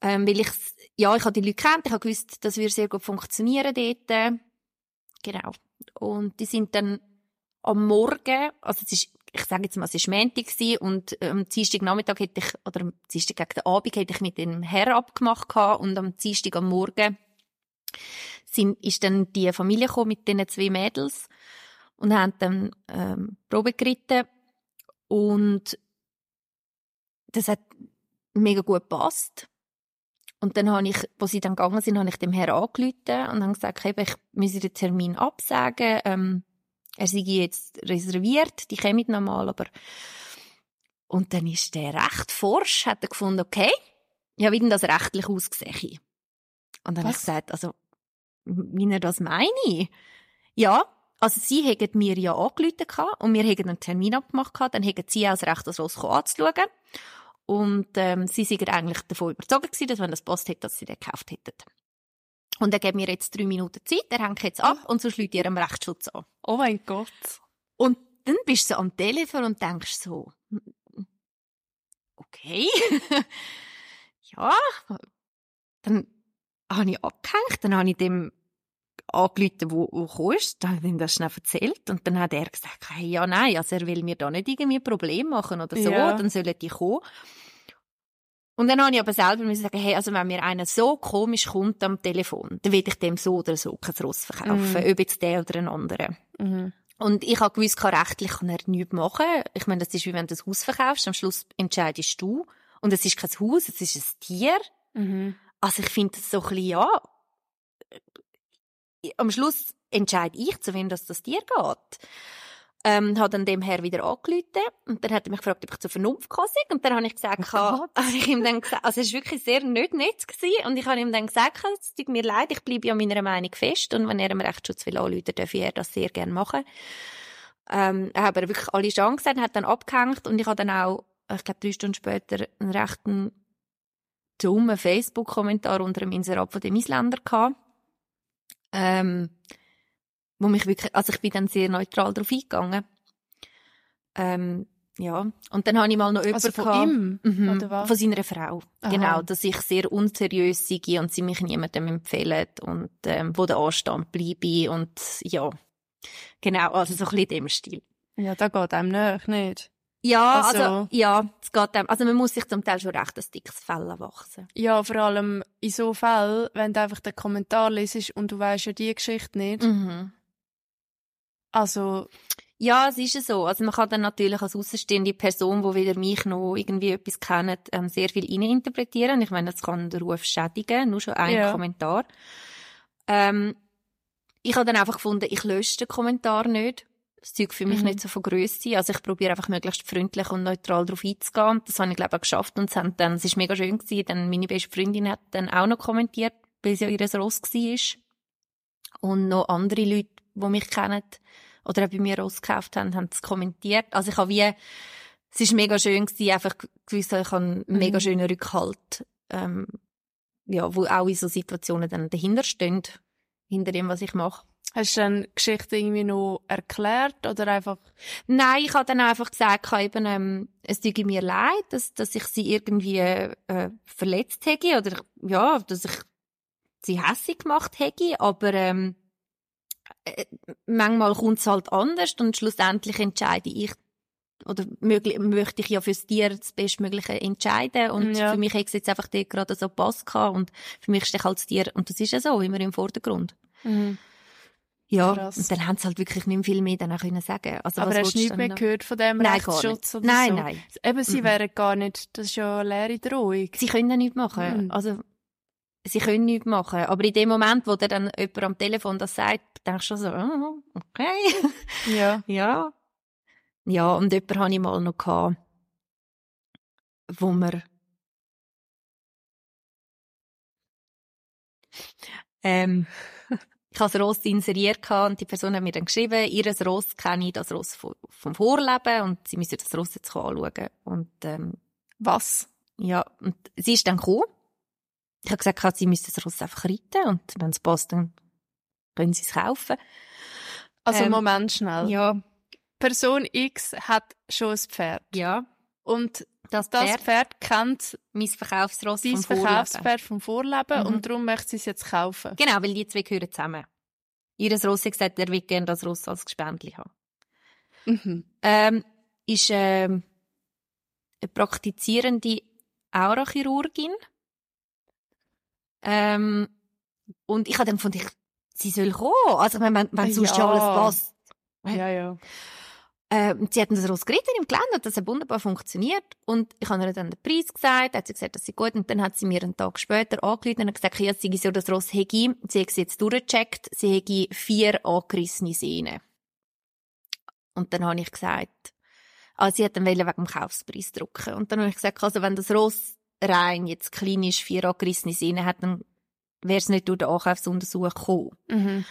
Ähm, weil ich, ja, ich habe die Leute kennt, ich habe gewusst, das würde sehr gut funktionieren dort. Genau. Und die sind dann am Morgen, also es ist, ich sage jetzt mal, es war Montag und am Dienstag Nachmittag hätte ich, oder am Dienstag gegen den Abend hätte ich mit dem Herr abgemacht und am Dienstag am Morgen sind, ist dann die Familie gekommen mit diesen zwei Mädels und haben dann ähm, Probe geritten und das hat mega gut gepasst. Und dann habe ich, wo sie dann gegangen sind, habe ich dem Herrn angerufen und habe gesagt, hey, ich muss den Termin absagen. Ähm, er sei jetzt reserviert, die kommen nochmal, aber... Und dann ist der recht forsch, hat er gefunden, okay, ja, wie denn das rechtlich ausgesehen? Und dann habe ich gesagt, also, wie er das meine? Ja, also sie hätten mir ja angerufen und wir hätten einen Termin abgemacht, dann hätten sie auch das Recht, das Ross anzuschauen. Und ähm, sie sind eigentlich davon überzeugt gewesen, dass wenn das passt hätte, dass sie den gekauft hätten. Und er gibt mir jetzt drei Minuten Zeit, er hängt jetzt ab und so schließt ihr ihrem Rechtsschutz an. Oh mein Gott. Und dann bist du so am Telefon und denkst so, okay, ja, dann habe ich abgehängt, dann habe ich dem angerufen, wo, wo gekommen ist. Dann habe ich ihm das schnell erzählt. Und dann hat er gesagt, hey, ja, nein, also er will mir da nicht irgendwie ein Problem machen oder so. Ja. Dann sollen die kommen. Und dann habe ich aber selber müssen sagen, hey, also wenn mir einer so komisch kommt am Telefon, dann will ich dem so oder so kein Ross verkaufen, mhm. ob jetzt der oder ein anderer. Mhm. Und ich habe gewusst, rechtlich kann er nichts machen. Ich meine, das ist wie wenn du ein Haus verkaufst, am Schluss entscheidest du. Und es ist kein Haus, es ist ein Tier. Mhm. Also ich finde das so ein bisschen, ja, am Schluss entscheide ich, zu wem das, das Tier geht. Ähm, hat dann dem Herr wieder angerufen und dann hat er mich gefragt, ob ich zur Vernunft kann Und dann habe ich gesagt, oh habe ich ihm dann gesagt, also es war wirklich sehr nicht nett gewesen. und ich habe ihm dann gesagt, es tut mir leid, ich bleibe ja meiner Meinung fest und wenn er im Rechtsschutz will anrufen, darf er das sehr gerne machen. Ähm, er hat aber wirklich alle Chancen gesagt, hat dann abgehängt und ich habe dann auch, ich glaube drei Stunden später, einen rechten dummen Facebook-Kommentar unter einem Inserat von dem Isländer gehabt ähm, wo mich wirklich, also ich bin dann sehr neutral darauf eingegangen. Ähm, ja, und dann habe ich mal noch jemanden also von gehabt, ihm? Mhm, oder was? Von seiner Frau. Aha. Genau, dass ich sehr unseriös sei und sie mich niemandem empfehlen und ähm, wo der Anstand bleibe und ja, genau, also so ein bisschen in dem Stil. Ja, da geht einem nicht, nicht. Ja, also, also ja, es geht dem. Also man muss sich zum Teil schon recht ein dickes Fell wachsen. Ja, vor allem in so Fällen, wenn du einfach den Kommentar liest und du weißt ja die Geschichte nicht. Mhm. Also ja, es ist so. Also man kann dann natürlich als außenstehende Person, wo weder mich noch irgendwie etwas kennt, ähm, sehr viel interpretieren. Ich meine, das kann den Ruf schädigen, nur schon ein ja. Kommentar. Ähm, ich habe dann einfach gefunden, ich lösche den Kommentar nicht das Zeug für mich mhm. nicht so von Grösse. Also ich probiere einfach möglichst freundlich und neutral darauf einzugehen. Das habe ich, glaube ich, auch geschafft. Und es, haben dann, es ist mega schön gewesen. Dann meine beste Freundin hat dann auch noch kommentiert, weil sie ja ihr Ross war. Und noch andere Leute, die mich kennen oder auch bei mir Ross gekauft haben, haben es kommentiert. Also ich habe wie, es ist mega schön gewesen, einfach gewusst, ich habe einen mhm. mega schönen Rückhalt, ähm, ja, wo auch in so Situationen dann dahinter stehen, hinter dem, was ich mache. Hast du dann die Geschichte irgendwie noch erklärt oder einfach? Nein, ich habe dann einfach gesagt, ich eben, ähm, es tut mir leid, dass, dass ich sie irgendwie äh, verletzt hätte oder ja, dass ich sie hässlich gemacht hätte, aber ähm, äh, manchmal kommt es halt anders und schlussendlich entscheide ich oder möglich, möchte ich ja fürs Tier das Bestmögliche entscheiden und ja. für mich hat es jetzt einfach gerade so Pass gehabt und für mich steht halt das Tier und das ist ja so immer im Vordergrund. Mhm. Ja, Krass. und dann haben sie halt wirklich nicht viel mehr dann können sagen. Also, Aber hast du nicht mehr noch? gehört von dem nein, Rechtsschutz nein, so? Nein, Eben, sie mhm. wären gar nicht, das ist ja eine leere Drohung. Sie können ja nichts machen. Mhm. Also, sie können nichts machen. Aber in dem Moment, wo dir dann jemand am Telefon das sagt, denkst du so, oh, okay. Ja. ja. Ja, und jemanden hatte ich mal noch, gehabt, wo wir ähm, ich habe das Ross inseriert und die Person hat mir dann geschrieben, ihr Ross kenne ich, das Ross vom, vom Vorleben und sie müssen das Ross jetzt anschauen. Und, ähm, Was? Ja, und sie ist dann gekommen. Ich habe gesagt, sie müssen das Ross einfach reiten und wenn es passt, dann können sie es kaufen. Also ähm, Moment schnell. Ja. Person X hat schon ein Pferd. Ja. Und das, das Pferd, Pferd kennt mein Verkaufsross vom Verkaufspferd vom Vorleben mhm. und darum möchte sie es jetzt kaufen. Genau, weil die zwei gehören zusammen. Ihres Ross hat gesagt, er will gerne das Ross als Gespendli haben. Mhm. Ähm, ist ähm, eine praktizierende Aurachirurgin. Ähm, und ich habe dann gefunden, ich, sie soll kommen. Also wenn, wenn, wenn sonst ja alles passt. Ja, ja. Äh, sie hatten das Ross geritten im Gelände, das hat wunderbar funktioniert. Und ich habe ihr dann den Preis gesagt, hat sie gesagt, das sei gut. Und dann hat sie mir einen Tag später angerufen und gesagt, ja, sie so das Ross hege, sie hat es jetzt durchgecheckt, sie hege vier angerissene Sehnen. Und dann habe ich gesagt, ah, sie hat dann wegen dem Kaufspreis drucken. Und dann habe ich gesagt, also wenn das Ross rein jetzt klinisch vier angerissene Sehnen hat, dann wäre es nicht durch den Ankaufsuntersuch gekommen. Mhm.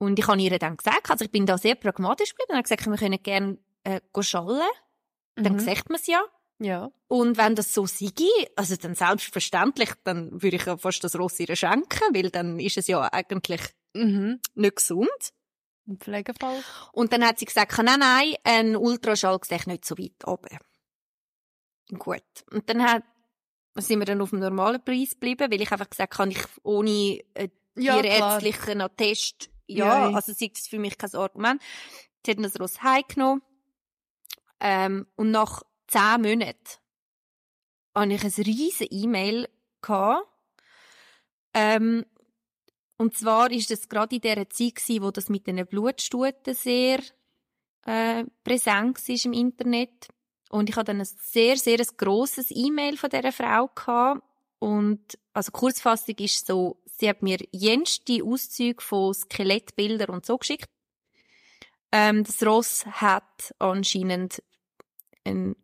Und ich habe ihr dann gesagt, also ich bin da sehr pragmatisch geblieben, und habe gesagt, wir können gerne äh, schallen. Mhm. Dann sagt man es ja. Ja. Und wenn das so sei, also dann selbstverständlich, dann würde ich ja fast das Ross ihr schenken, weil dann ist es ja eigentlich mhm. nicht gesund. Im Pflegefall. Und dann hat sie gesagt, nein, nein, ein Ultraschall sehe nicht so weit oben. Gut. Und dann hat, sind wir dann auf dem normalen Preis geblieben, weil ich einfach gesagt habe, ich ohne äh, ja, tierärztlichen Attest ja, ja, also sie ist für mich kein Argument. Sie hat das Ross heimgenommen. Ähm, und nach zehn Monaten hatte ich ein riesen E-Mail Ähm, und zwar ist es gerade in der Zeit gewesen, wo das mit den Blutstuten sehr äh, präsent war im Internet. Und ich hatte dann ein sehr, sehr grosses E-Mail von dieser Frau gehabt. Und, also Kurzfassung ist so, Sie hat mir jenste Auszüge von Skelettbildern und so geschickt. Ähm, das Ross hat anscheinend einen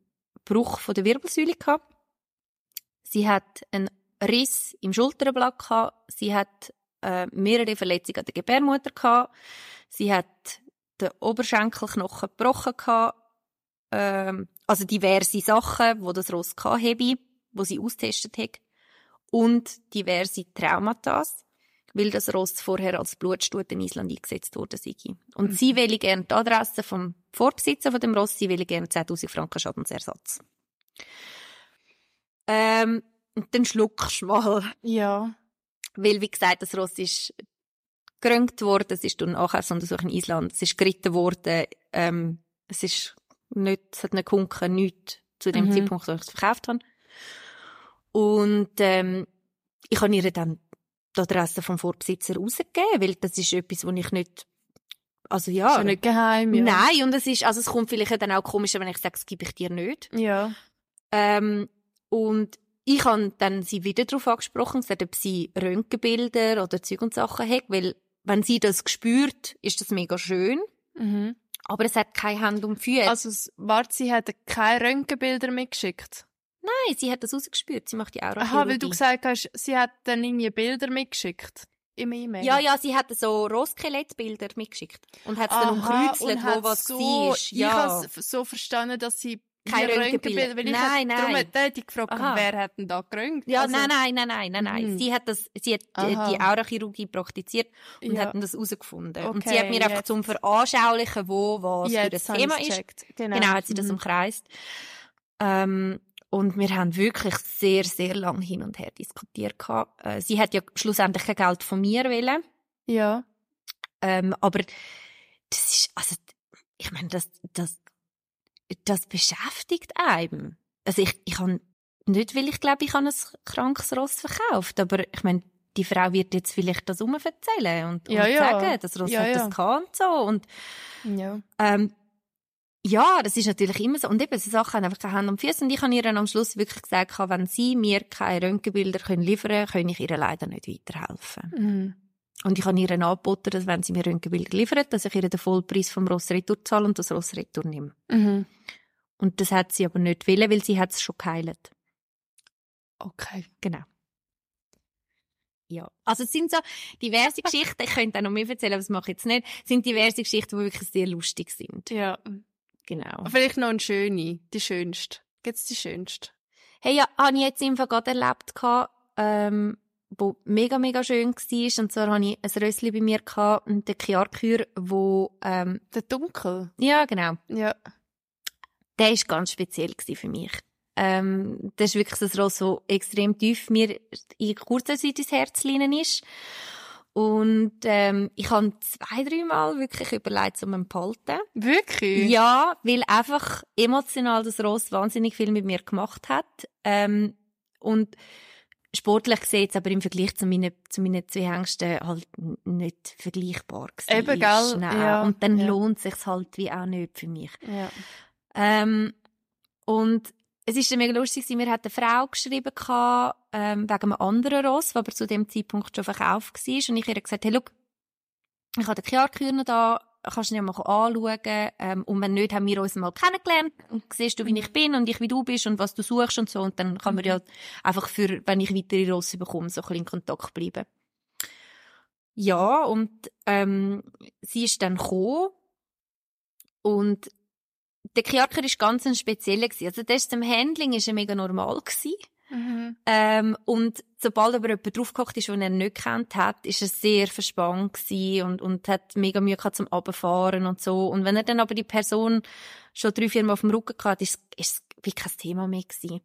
Bruch von der Wirbelsäule gehabt. Sie hat einen Riss im Schulterblatt gehabt. Sie hat äh, mehrere Verletzungen an der Gebärmutter gehabt. Sie hat den Oberschenkelknochen gebrochen gehabt. Ähm, also diverse Sachen, wo das Ross hatte, wo sie austestet hat und diverse Traumata, weil das Ross vorher als Blutstute in Island eingesetzt wurde. Und mhm. sie will gerne die Adresse vom Vorbesitzer von dem Ross, sie will gerne 10.000 Franken Schadensersatz. Ähm, und dann schluckst du mal. Ja. Weil, wie gesagt, das Ross ist gerönt worden, es ist durch eine Ankaufsuntersuchung in Island, es ist geritten worden, ähm, es ist nicht, es hat nicht gekunken, nichts zu dem mhm. Zeitpunkt, wo ich es verkauft habe. Und ähm, ich habe ihr dann die Adresse vom Vorbesitzer rausgegeben, weil das ist etwas, wo ich nicht also ja. Ist ja nicht geheim, ja. Nein, und es ist, also es kommt vielleicht dann auch komischer, wenn ich sage, das gebe ich dir nicht. Ja. Ähm, und ich habe dann sie wieder darauf angesprochen, gesagt, ob sie Röntgenbilder oder Zeug und Sachen hat, weil wenn sie das spürt, ist das mega schön. Mhm. Aber es hat keine Hand und Füße. Also, warte, sie hat keine Röntgenbilder mitgeschickt? Nein, sie hat das rausgespürt. Sie macht die Aura. Aha, weil du gesagt hast, sie hat dann irgendwie Bilder mitgeschickt. Im E-Mail. Ja, ja, sie hat so Rohskelettbilder mitgeschickt. Und hat es dann umkreuzelt, wo was so, war. Ja. Ich habe so verstanden, dass sie keine Röntgenbilder. Weil nein, nein. Darum hätte ich gefragt, Aha. wer hat denn da geröntgt? Ja, also, nein, nein, nein, nein, nein, nein. Mhm. Sie hat das, sie hat Aha. die Aurachirurgie praktiziert und ja. hat das herausgefunden. Okay, und sie hat mir einfach zum Veranschaulichen, wo was für das Thema ist. Genau. genau, hat sie das mhm. umkreist. Ähm, und wir haben wirklich sehr, sehr lang hin und her diskutiert. Äh, sie hat ja schlussendlich kein Geld von mir wollen. Ja. Ähm, aber das ist, also, ich meine, das, das, das beschäftigt einem. Also ich, ich habe nicht, weil ich glaube, ich habe ein krankes Ross verkauft, aber ich meine, die Frau wird jetzt vielleicht das erzählen und, ja, und ja. sagen, das Ross ja, hat das kann und so. Und, ja. ähm, Ja, das ist natürlich immer so. Und eben, so Sachen haben einfach keine Hand und Füße. Und ich habe ihr dann am Schluss wirklich gesagt, wenn sie mir keine Röntgenbilder können liefern können, kann ich ihr leider nicht weiterhelfen. Mhm. Und ich habe ihr angeboten, dass wenn sie mir Röntgenbilder liefert, dass ich ihr den Vollpreis vom Rossretour zahle und das Rossretour nehme. Mhm. Und das hat sie aber nicht wollen, weil sie hat es schon geheilt. Okay. Genau. Ja. Also es sind so diverse Geschichten, ich könnte auch noch mehr erzählen, aber das mache ich jetzt nicht, es sind diverse Geschichten, die wirklich sehr lustig sind. Ja. Genau. Vielleicht noch eine schöne, die schönste. Gibt's die schönste? Hey, ja, habe ich jetzt einfach gerade erlebt, ähm, wo mega, mega schön war. Und zwar hatte ich ein Rössli bei mir gehabt, und der Chiarkür, wo, ähm, Der Dunkel? Ja, genau. Ja. Der war ganz speziell für mich. Ähm, das ist wirklich ein Ross, das extrem tief mir in kurzer Zeit ins Herz ist. Und ähm, ich habe zwei, drei Mal wirklich überlegt, um zu behalten. Wirklich? Ja, weil einfach emotional das Ross wahnsinnig viel mit mir gemacht hat. Ähm, und sportlich gesehen aber im Vergleich zu meinen, zu meinen zwei Hengsten halt nicht vergleichbar gewesen. Eben, gell? Ja, und dann ja. lohnt sich's halt wie auch nicht für mich. Ja. Ähm, und es ist mega lustig, mir hat eine Frau geschrieben, ähm, wegen einem anderen Ross, der aber zu dem Zeitpunkt schon verkauft war. Und ich ihr gesagt, hey, look, ich habe den Chiarkühner da, kannst du ihn mal anschauen. Ähm, und wenn nicht, haben wir uns mal kennengelernt. Und siehst du, wie ich bin und ich, wie du bist und was du suchst und so. Und dann kann man ja einfach für, wenn ich weitere Rosse bekomme, so ein bisschen in Kontakt bleiben. Ja, und ähm, sie ist dann gekommen und der Kiaker ist ganz ein spezieller Also das zum Handling ist er mega normal gewesen. Mhm. Ähm, und sobald aber jemand draufgehockt ist, den er nicht kennt hat, ist er sehr verspannt gewesen und, und hat mega Mühe gehabt zum Abfahren und so. Und wenn er dann aber die Person schon drei, vier Mal auf dem Rücken hatte, ist, ist es wie kein Thema mehr gewesen.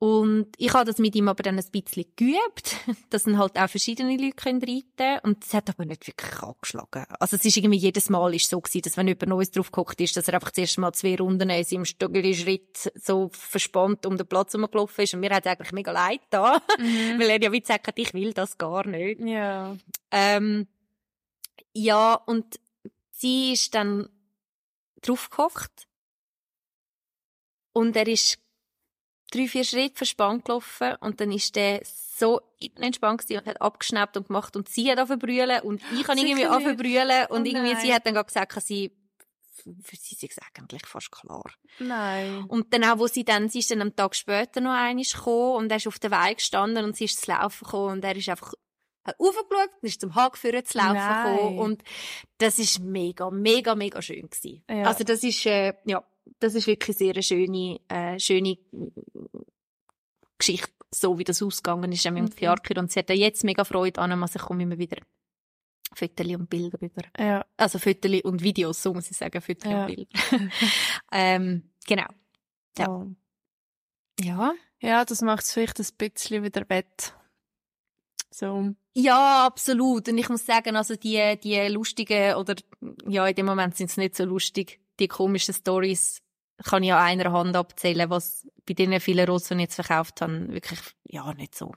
Und ich habe das mit ihm aber dann ein bisschen geübt, dass dann halt auch verschiedene Leute können reiten Und es hat aber nicht wirklich angeschlagen. Also es ist irgendwie jedes Mal ist so gewesen, dass wenn jemand Neues drauf geguckt ist, dass er einfach zuerst mal zwei Runden in seinem Schritt so verspannt um den Platz herumgelaufen ist. Und mir hat es eigentlich mega leid da, mhm. weil er ja wie gesagt hat, ich will das gar nicht. Ja. Ähm, ja, und sie ist dann draufgehockt. Und er ist drei, vier Schritte verspannt gelaufen und dann ist der so entspannt und hat abgeschnappt und gemacht und sie hat angefangen und ich habe irgendwie angefangen und oh irgendwie sie hat dann gesagt, dass sie für sie ist es eigentlich fast klar. Nein. Und dann auch, wo sie dann, sie ist dann am Tag später noch einmal gekommen und er ist auf der Weg gestanden und sie ist zu laufen gekommen und er ist einfach aufgeschaut und ist zum Haken zu laufen Nein. gekommen und das ist mega, mega, mega schön gewesen. Ja. Also das ist, äh, ja, das ist wirklich sehr eine schöne, äh, schöne Geschichte, so wie das ausgegangen ist mit dem mhm. Und sie hat jetzt mega Freude an, also ich komme immer wieder Fotos und Bilder über. Ja. Also Fotos und Videos, so muss ich sagen, Fotos ja. und Bilder. ähm, genau. Ja. Oh. Ja. Ja, das macht es vielleicht ein bisschen wieder wett. So. Ja, absolut. Und ich muss sagen, also die, die lustigen, oder, ja, in dem Moment sind es nicht so lustig, die komischen Stories kann ich an einer Hand abzählen, was bei den vielen Rossen, die ich jetzt verkauft habe, wirklich, ja, nicht so,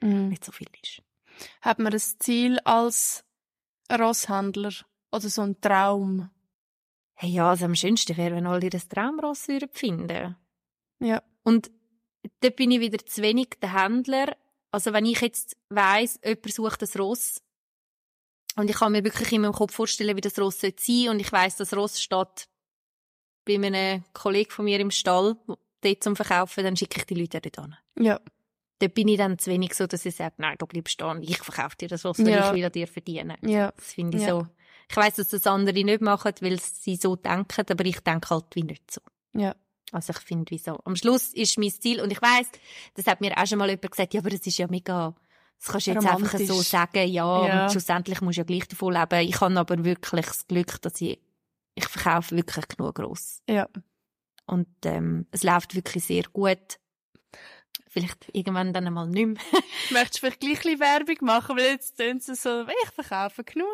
mm. nicht so viel ist. Hat man das Ziel als Rosshändler oder so ein Traum? Hey, ja, also am schönsten wäre, wenn alle das Traumross finden Ja. Und dort bin ich wieder zu wenig der Händler. Also wenn ich jetzt weiss, jemand sucht ein Ross und ich kann mir wirklich in meinem Kopf vorstellen, wie das Ross sein sollte und ich weiss, das Ross steht bei einem Kollegen von mir im Stall, dort zum Verkaufen, dann schicke ich die Leute dort an. Ja. Dort bin ich dann zu wenig so, dass ich sage, nein, du bleibst stehen, ich verkaufe dir das, was ja. ich will an dir verdienen. Ja. Das finde ich ja. so. Ich weiss, dass das andere nicht machen, weil sie so denken, aber ich denke halt wie nicht so. Ja. Also ich finde, wieso. Am Schluss ist mein Ziel, und ich weiss, das hat mir auch schon mal jemand gesagt, ja, aber das ist ja mega, das kannst du jetzt einfach so sagen, ja, ja. und schlussendlich musst du ja gleich davon leben. Ich habe aber wirklich das Glück, dass ich ich verkaufe wirklich genug gross. Ja. Und ähm, es läuft wirklich sehr gut. Vielleicht irgendwann dann einmal nicht mehr. Möchtest du vielleicht gleich ein Werbung machen, weil jetzt tönt es so, ich verkaufe genug.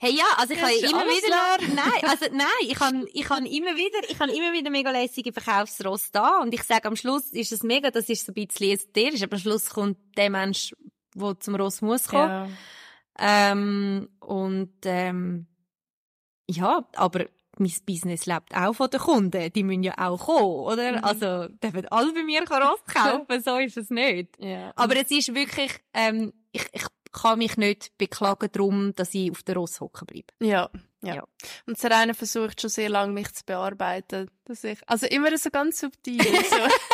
Hey, ja, also ich habe immer wieder, nein, also nein, ich habe, ich habe immer wieder, ich habe immer wieder mega lässige Verkaufsross da und ich sage am Schluss ist es mega, das ist so ein bisschen esoterisch, aber am Schluss kommt der Mensch, der zum Ross muss kommen. Ja. Ähm, und ähm, ja, aber mein Business lebt auch von den Kunden. Die müssen ja auch kommen, oder? Mhm. Also, dürfen alle bei mir Ross kaufen, so ist es nicht. Ja. Aber es ist wirklich, ähm, ich, ich kann mich nicht beklagen darum, dass ich auf der Ross hocken bleibe. Ja. Ja. ja. Und Serena versucht schon sehr lange, mich zu bearbeiten. Dass ich, also immer so ganz subtil. so.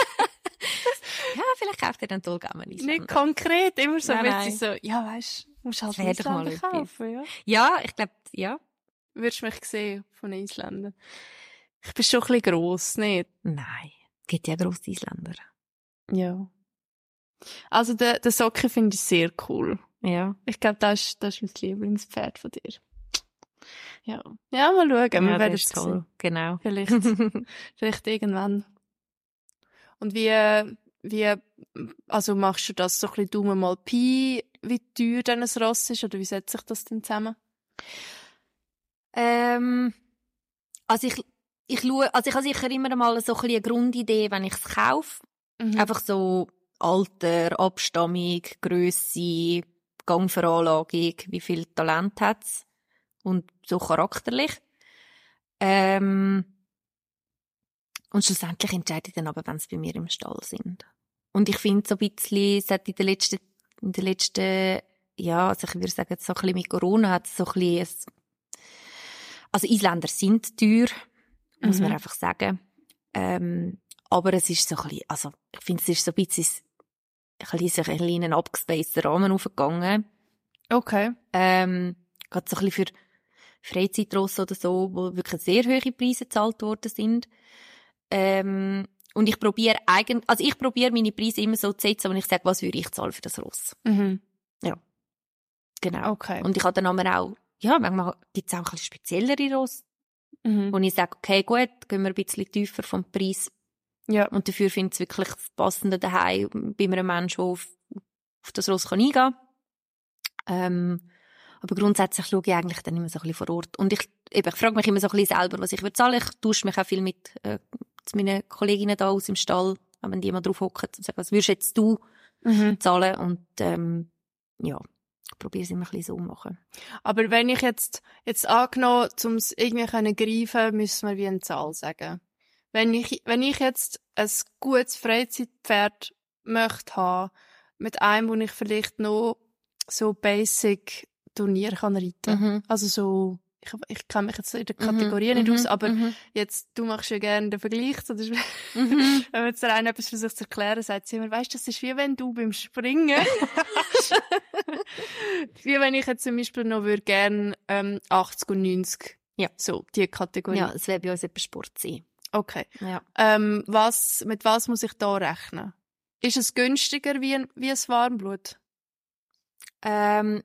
ja, vielleicht kauft ihr dann Tolgamen Nicht konkret, immer so, nein, so, ja, weißt du, musst halt Isländer kaufen, ja. Ja, ich glaube, ja. Würdest du mich sehen von Isländern? Ich bin schon ein bisschen gross, nicht? Nein, es gibt ja grosse Isländer. Ja. Also, den, den Socken finde ich sehr cool. Ja. Ich glaube, das ist, das ist mein Lieblingspferd von dir. Ja. Ja, mal schauen. Wir ja, werden es toll. Genau. Vielleicht, vielleicht irgendwann. Und wie, wie, also machst du das so ein bisschen Daumen mal Pi, wie teuer denn ein Ross ist, oder wie setzt sich das denn zusammen? Ähm, also ich, ich schaue, also ich habe sicher immer mal so ein eine Grundidee, wenn ich es kaufe. Mhm. Einfach so Alter, Abstammung, Größe, Gangveranlagung, wie viel Talent hat es und so charakterlich. Ähm, und schlussendlich entscheide ich dann aber, wenn sie bei mir im Stall sind. Und ich finde so ein bisschen, seit in den letzten, in den letzten, ja, also ich würde sagen, so ein bisschen mit Corona hat es so ein bisschen, also Isländer sind teuer, muss mhm. man einfach sagen. Ähm, aber es ist so ein bisschen, also ich finde, es ist so ein bisschen, ein bisschen, ein bisschen abgespaceter Rahmen aufgegangen. Okay. Ähm, gerade so ein bisschen für Freizeitross oder so, wo wirklich sehr hohe Preise gezahlt worden sind. Ähm, und ich probiere eigentlich, also ich probiere meine Preise immer so zu setzen, wenn ich sage, was würde ich zahlen für das Ross. Mhm. Ja. Genau. Okay. Und ich habe dann aber auch, ja, manchmal gibt es auch ein bisschen speziellere Ross, mhm. wo ich sage, okay, gut, gehen wir ein bisschen tiefer vom Preis. Ja. Und dafür finde ich es wirklich das Passende daheim bei einem Menschen, der auf, auf das Ross kann eingehen kann. Ähm, aber grundsätzlich schaue ich eigentlich dann immer so ein bisschen vor Ort. Und ich, eben, ich frage mich immer so ein bisschen selber, was ich würde zahlen. Ich tausche mich auch viel mit äh, meinen Kolleginnen da aus im Stall, wenn die mal drauf hocken und sagen, was würdest jetzt du mhm. zahlen? Und ähm, ja, probiere es immer ein bisschen so machen. Aber wenn ich jetzt, jetzt angenommen, um es irgendwie können greifen, müssen wir wie eine Zahl sagen. Wenn ich, wenn ich jetzt ein gutes Freizeitpferd möchte haben, mit einem, wo ich vielleicht noch so basic Turnier kann reiten. Mhm. Also so, ich, ich kenne mich jetzt in der mhm. Kategorie mhm. nicht aus, aber mhm. jetzt, du machst ja gerne den Vergleich. So, ist, mhm. wenn jetzt der eine etwas versucht zu erklären, sagt sie immer, weißt, das ist wie wenn du beim Springen, wie wenn ich jetzt zum Beispiel noch würde gerne ähm, 80 und 90, ja. so, die Kategorie. Ja, es wäre bei uns etwas Sport sein. Okay. Ja. Ähm, was, mit was muss ich da rechnen? Ist es günstiger wie ein, wie ein Warmblut? Ähm,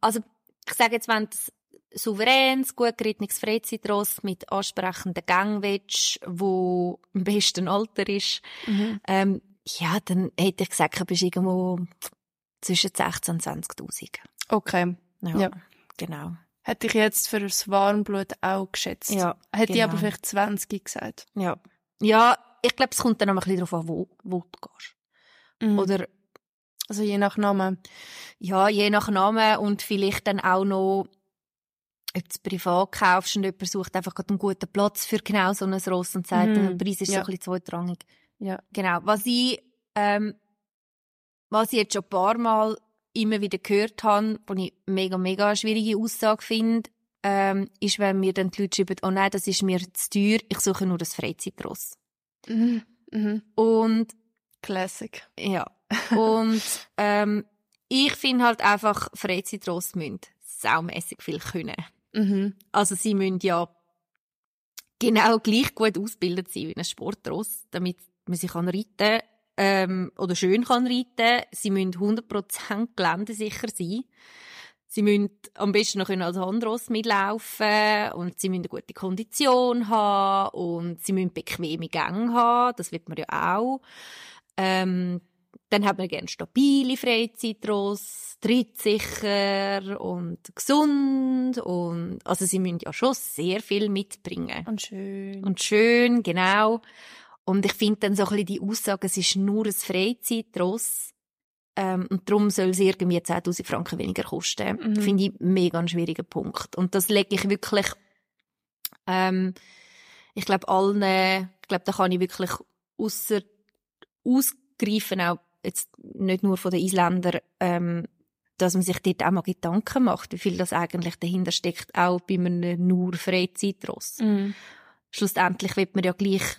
also, ich sage jetzt, wenn du souveränes, gut gerittenes Freizeitross mit ansprechenden Gang willst, wo im besten Alter ist, mhm. ähm, ja, dann hätte ich gesagt, du bist irgendwo zwischen 16 und 20.000. Okay. Ja, ja, genau. Hätte ich jetzt für das Warmblut auch geschätzt. Ja, Hätte genau. ich aber vielleicht 20 gesagt. Ja. Ja, ich glaube, es kommt dann noch ein bisschen darauf an, wo, wo du gehst. Mhm. Oder also je nach Namen. Ja, je nach Namen und vielleicht dann auch noch, ob du privat kaufst und jemand sucht einfach gerade einen guten Platz für genau so ein Ross und sagt, mhm. der Preis ist ja. so ein bisschen zweitrangig. Ja. Genau. Was ich, ähm, was ich jetzt schon ein paar Mal immer wieder gehört habe, wo ich mega, mega schwierige Aussage finde, ähm, ist, wenn mir dann die Leute schreiben, oh nein, das ist mir zu teuer, ich suche nur das Freizeitross. Mhm. Mhm. Und Classic. Ja. Und ähm, ich finde halt einfach, Freizeitross müssen saumässig viel können. Mhm. Also sie müssen ja genau gleich gut ausgebildet sein wie ein Sportross, damit man sich kann reiten ähm, oder schön kann reiten. Sie müssen 100% geländesicher sein. Sie müssen am besten noch als Handross mitlaufen und sie müssen eine gute Kondition haben und sie müssen bequeme Gänge haben. Das wird man ja auch. Ähm, dann hat man gerne stabile Freizeitross, trittsicher und gesund und also sie müssen ja schon sehr viel mitbringen. Und schön. Und schön, genau. Und ich finde dann so ein bisschen die Aussage, es ist nur ein Freizeitross ähm, und darum soll es irgendwie 10'000 Franken weniger kosten. Mhm. Finde ich mega einen schwierigen Punkt. Und das lege ich wirklich Ähm, ich glaube, allen, ich glaube, da kann ich wirklich ausser, ausgreifen, auch jetzt nicht nur von den Isländern, ähm, dass man sich dort auch mal Gedanken macht, wie viel das eigentlich dahinter steckt, auch bei einem nur Freizeitross. Mm. Schlussendlich wird man ja gleich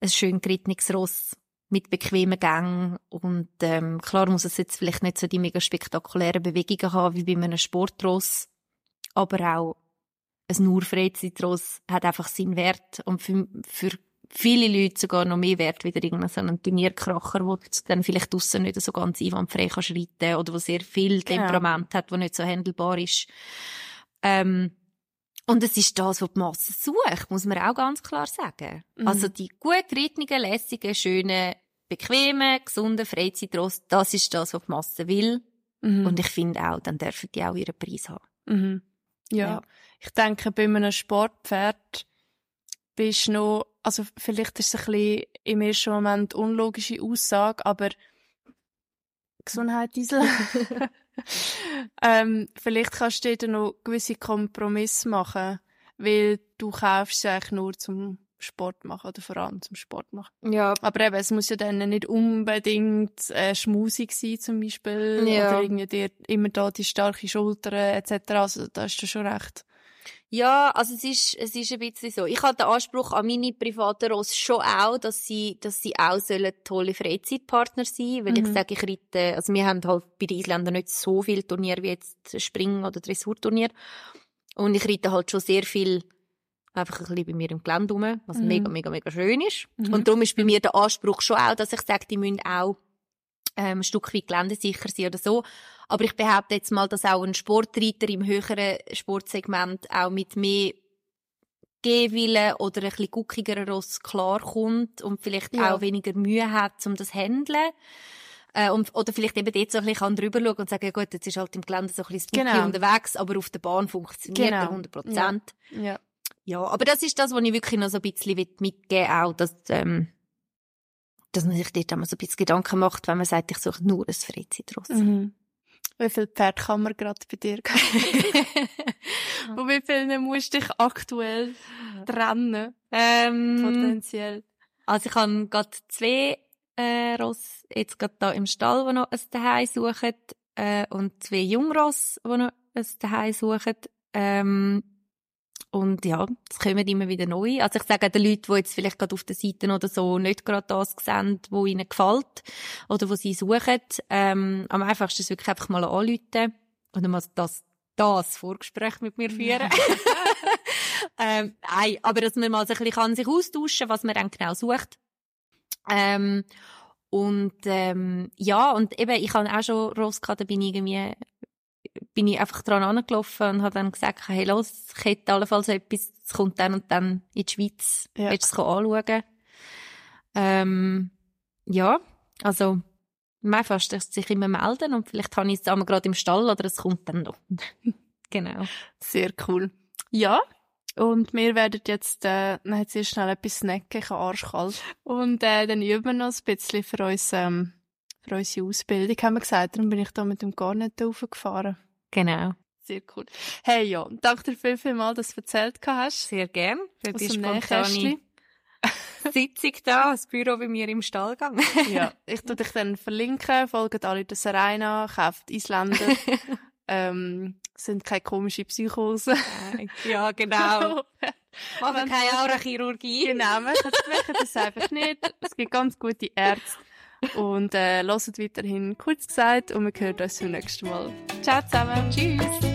ein schön gerittenes Ross mit bequemen Gängen und ähm, klar muss es jetzt vielleicht nicht so die mega spektakulären Bewegungen haben wie bei einem Sportross, aber auch ein nur Freizeitross hat einfach seinen Wert und für, für viele Leute sogar noch mehr wert wieder irgendein so ein Turnierkracher, wo du dann vielleicht draussen nicht so ganz einwandfrei kannst reiten oder wo sehr viel Temperament ja. hat, wo nicht so handelbar ist. Ähm, und es ist das, was die Masse sucht, muss man auch ganz klar sagen. Mhm. Also die gut gerittenen, lässigen, schönen, bequemen, gesunden Freizeitross, das ist das, was die Masse will. Mhm. Und ich finde auch, dann dürfen die auch ihren Preis haben. Mhm. Ja. ja. ich denke, bei einem Sportpferd bist noch, also vielleicht ist es ein bisschen im ersten Moment unlogische Aussage, aber Gesundheit, Diesel. ähm, vielleicht kannst du dir noch gewisse Kompromisse machen, weil du kaufst es eigentlich nur zum Sport machen oder vor allem zum Sport machen. Ja. Aber eben, es muss ja dann nicht unbedingt äh, schmusig sein zum Beispiel ja. oder irgendwie dir immer da die starke Schulter etc. Also da hast du schon recht. Ja, also es ist, es ist ein bisschen so. Ich habe den Anspruch an meine privaten Ross schon auch, dass sie, dass sie auch sollen tolle Freizeitpartner sein, weil mhm. ich sage, ich reite, also wir haben halt bei den Isländern nicht so viele Turniere wie jetzt Springen oder Dressurturnier. Und ich reite halt schon sehr viel einfach ein bisschen bei mir im Gelände rum, was mhm. mega, mega, mega schön ist. Mhm. Und darum ist bei mir der Anspruch schon auch, dass ich sage, die müssen auch ähm, ein Stück weit geländesicher sein oder so. Aber ich behaupte jetzt mal, dass auch ein Sportreiter im höheren Sportsegment auch mit mehr Gehwille oder ein bisschen guckigeren Ross klarkommt und vielleicht ja. auch weniger Mühe hat, um das zu handeln. Äh, und, oder vielleicht eben dort so ein bisschen drüber schauen und sagen, ja gut, jetzt ist halt im Gelände so ein bisschen genau. unterwegs, aber auf der Bahn funktioniert genau. er 100 Prozent. Ja. ja. ja. aber das ist das, was ich wirklich noch so ein bisschen mitgeben auch, dass, ähm, dass man sich dort einmal so ein bisschen Gedanken macht, wenn man sagt, ich suche nur ein Freizeitross. Mhm. Wie viel Pferd kann man gerade bei dir Und wie viele musst du dich aktuell trennen? Ähm, Potenziell. Also ich habe gerade zwei äh, Ross jetzt gerade da im Stall, die noch ein Zuhause suchen äh, und zwei Jungross, die noch ein Zuhause suchen. Ähm, und ja, es kommen immer wieder neu. Also ich sage den Leuten, die jetzt vielleicht gerade auf den Seiten oder so nicht gerade das sehen, wo ihnen gefällt oder wo sie suchen, ähm, am einfachsten ist wirklich einfach mal anrufen und mal das, das Vorgespräch mit mir führen. ähm, nein, aber dass man mal so ein bisschen kann sich austauschen was man dann genau sucht. Ähm, und ähm, ja, und eben, ich habe auch schon Ross gehabt, da bin ich irgendwie bin ich einfach dran angelaufen und habe dann gesagt, hey, los, ich hätte allenfalls etwas, es kommt dann und dann in die Schweiz, ja. willst du es anschauen? Ähm, ja, also, mein fast sich immer melden und vielleicht habe ich es einmal gerade im Stall oder es kommt dann noch. genau. Sehr cool. Ja, und wir werden jetzt, äh, dann hat sie schnell etwas snacken, ich arschkalt. Und, äh, dann üben wir noch ein bisschen für uns, ähm, für unsere Ausbildung, haben wir gesagt. Darum bin ich da mit dem Garnet raufgefahren. Genau. Sehr cool. Hey, ja, danke dir viel, viel mal, dass du erzählt hast. Sehr gern. Für die spontane Sitzung da, das Büro bei mir im Stallgang. ja, ich tu dich dann verlinken, folgt alle der Serena, kauft Isländer. ähm, sind keine komischen Psychosen. ja, genau. Machen keine Aurachirurgie. Genau, machen das einfach nicht. Es gibt ganz gute Ärzte. Und äh, hört weiterhin kurz gesagt und wir hören uns beim nächsten Mal. Ciao zusammen. Tschüss.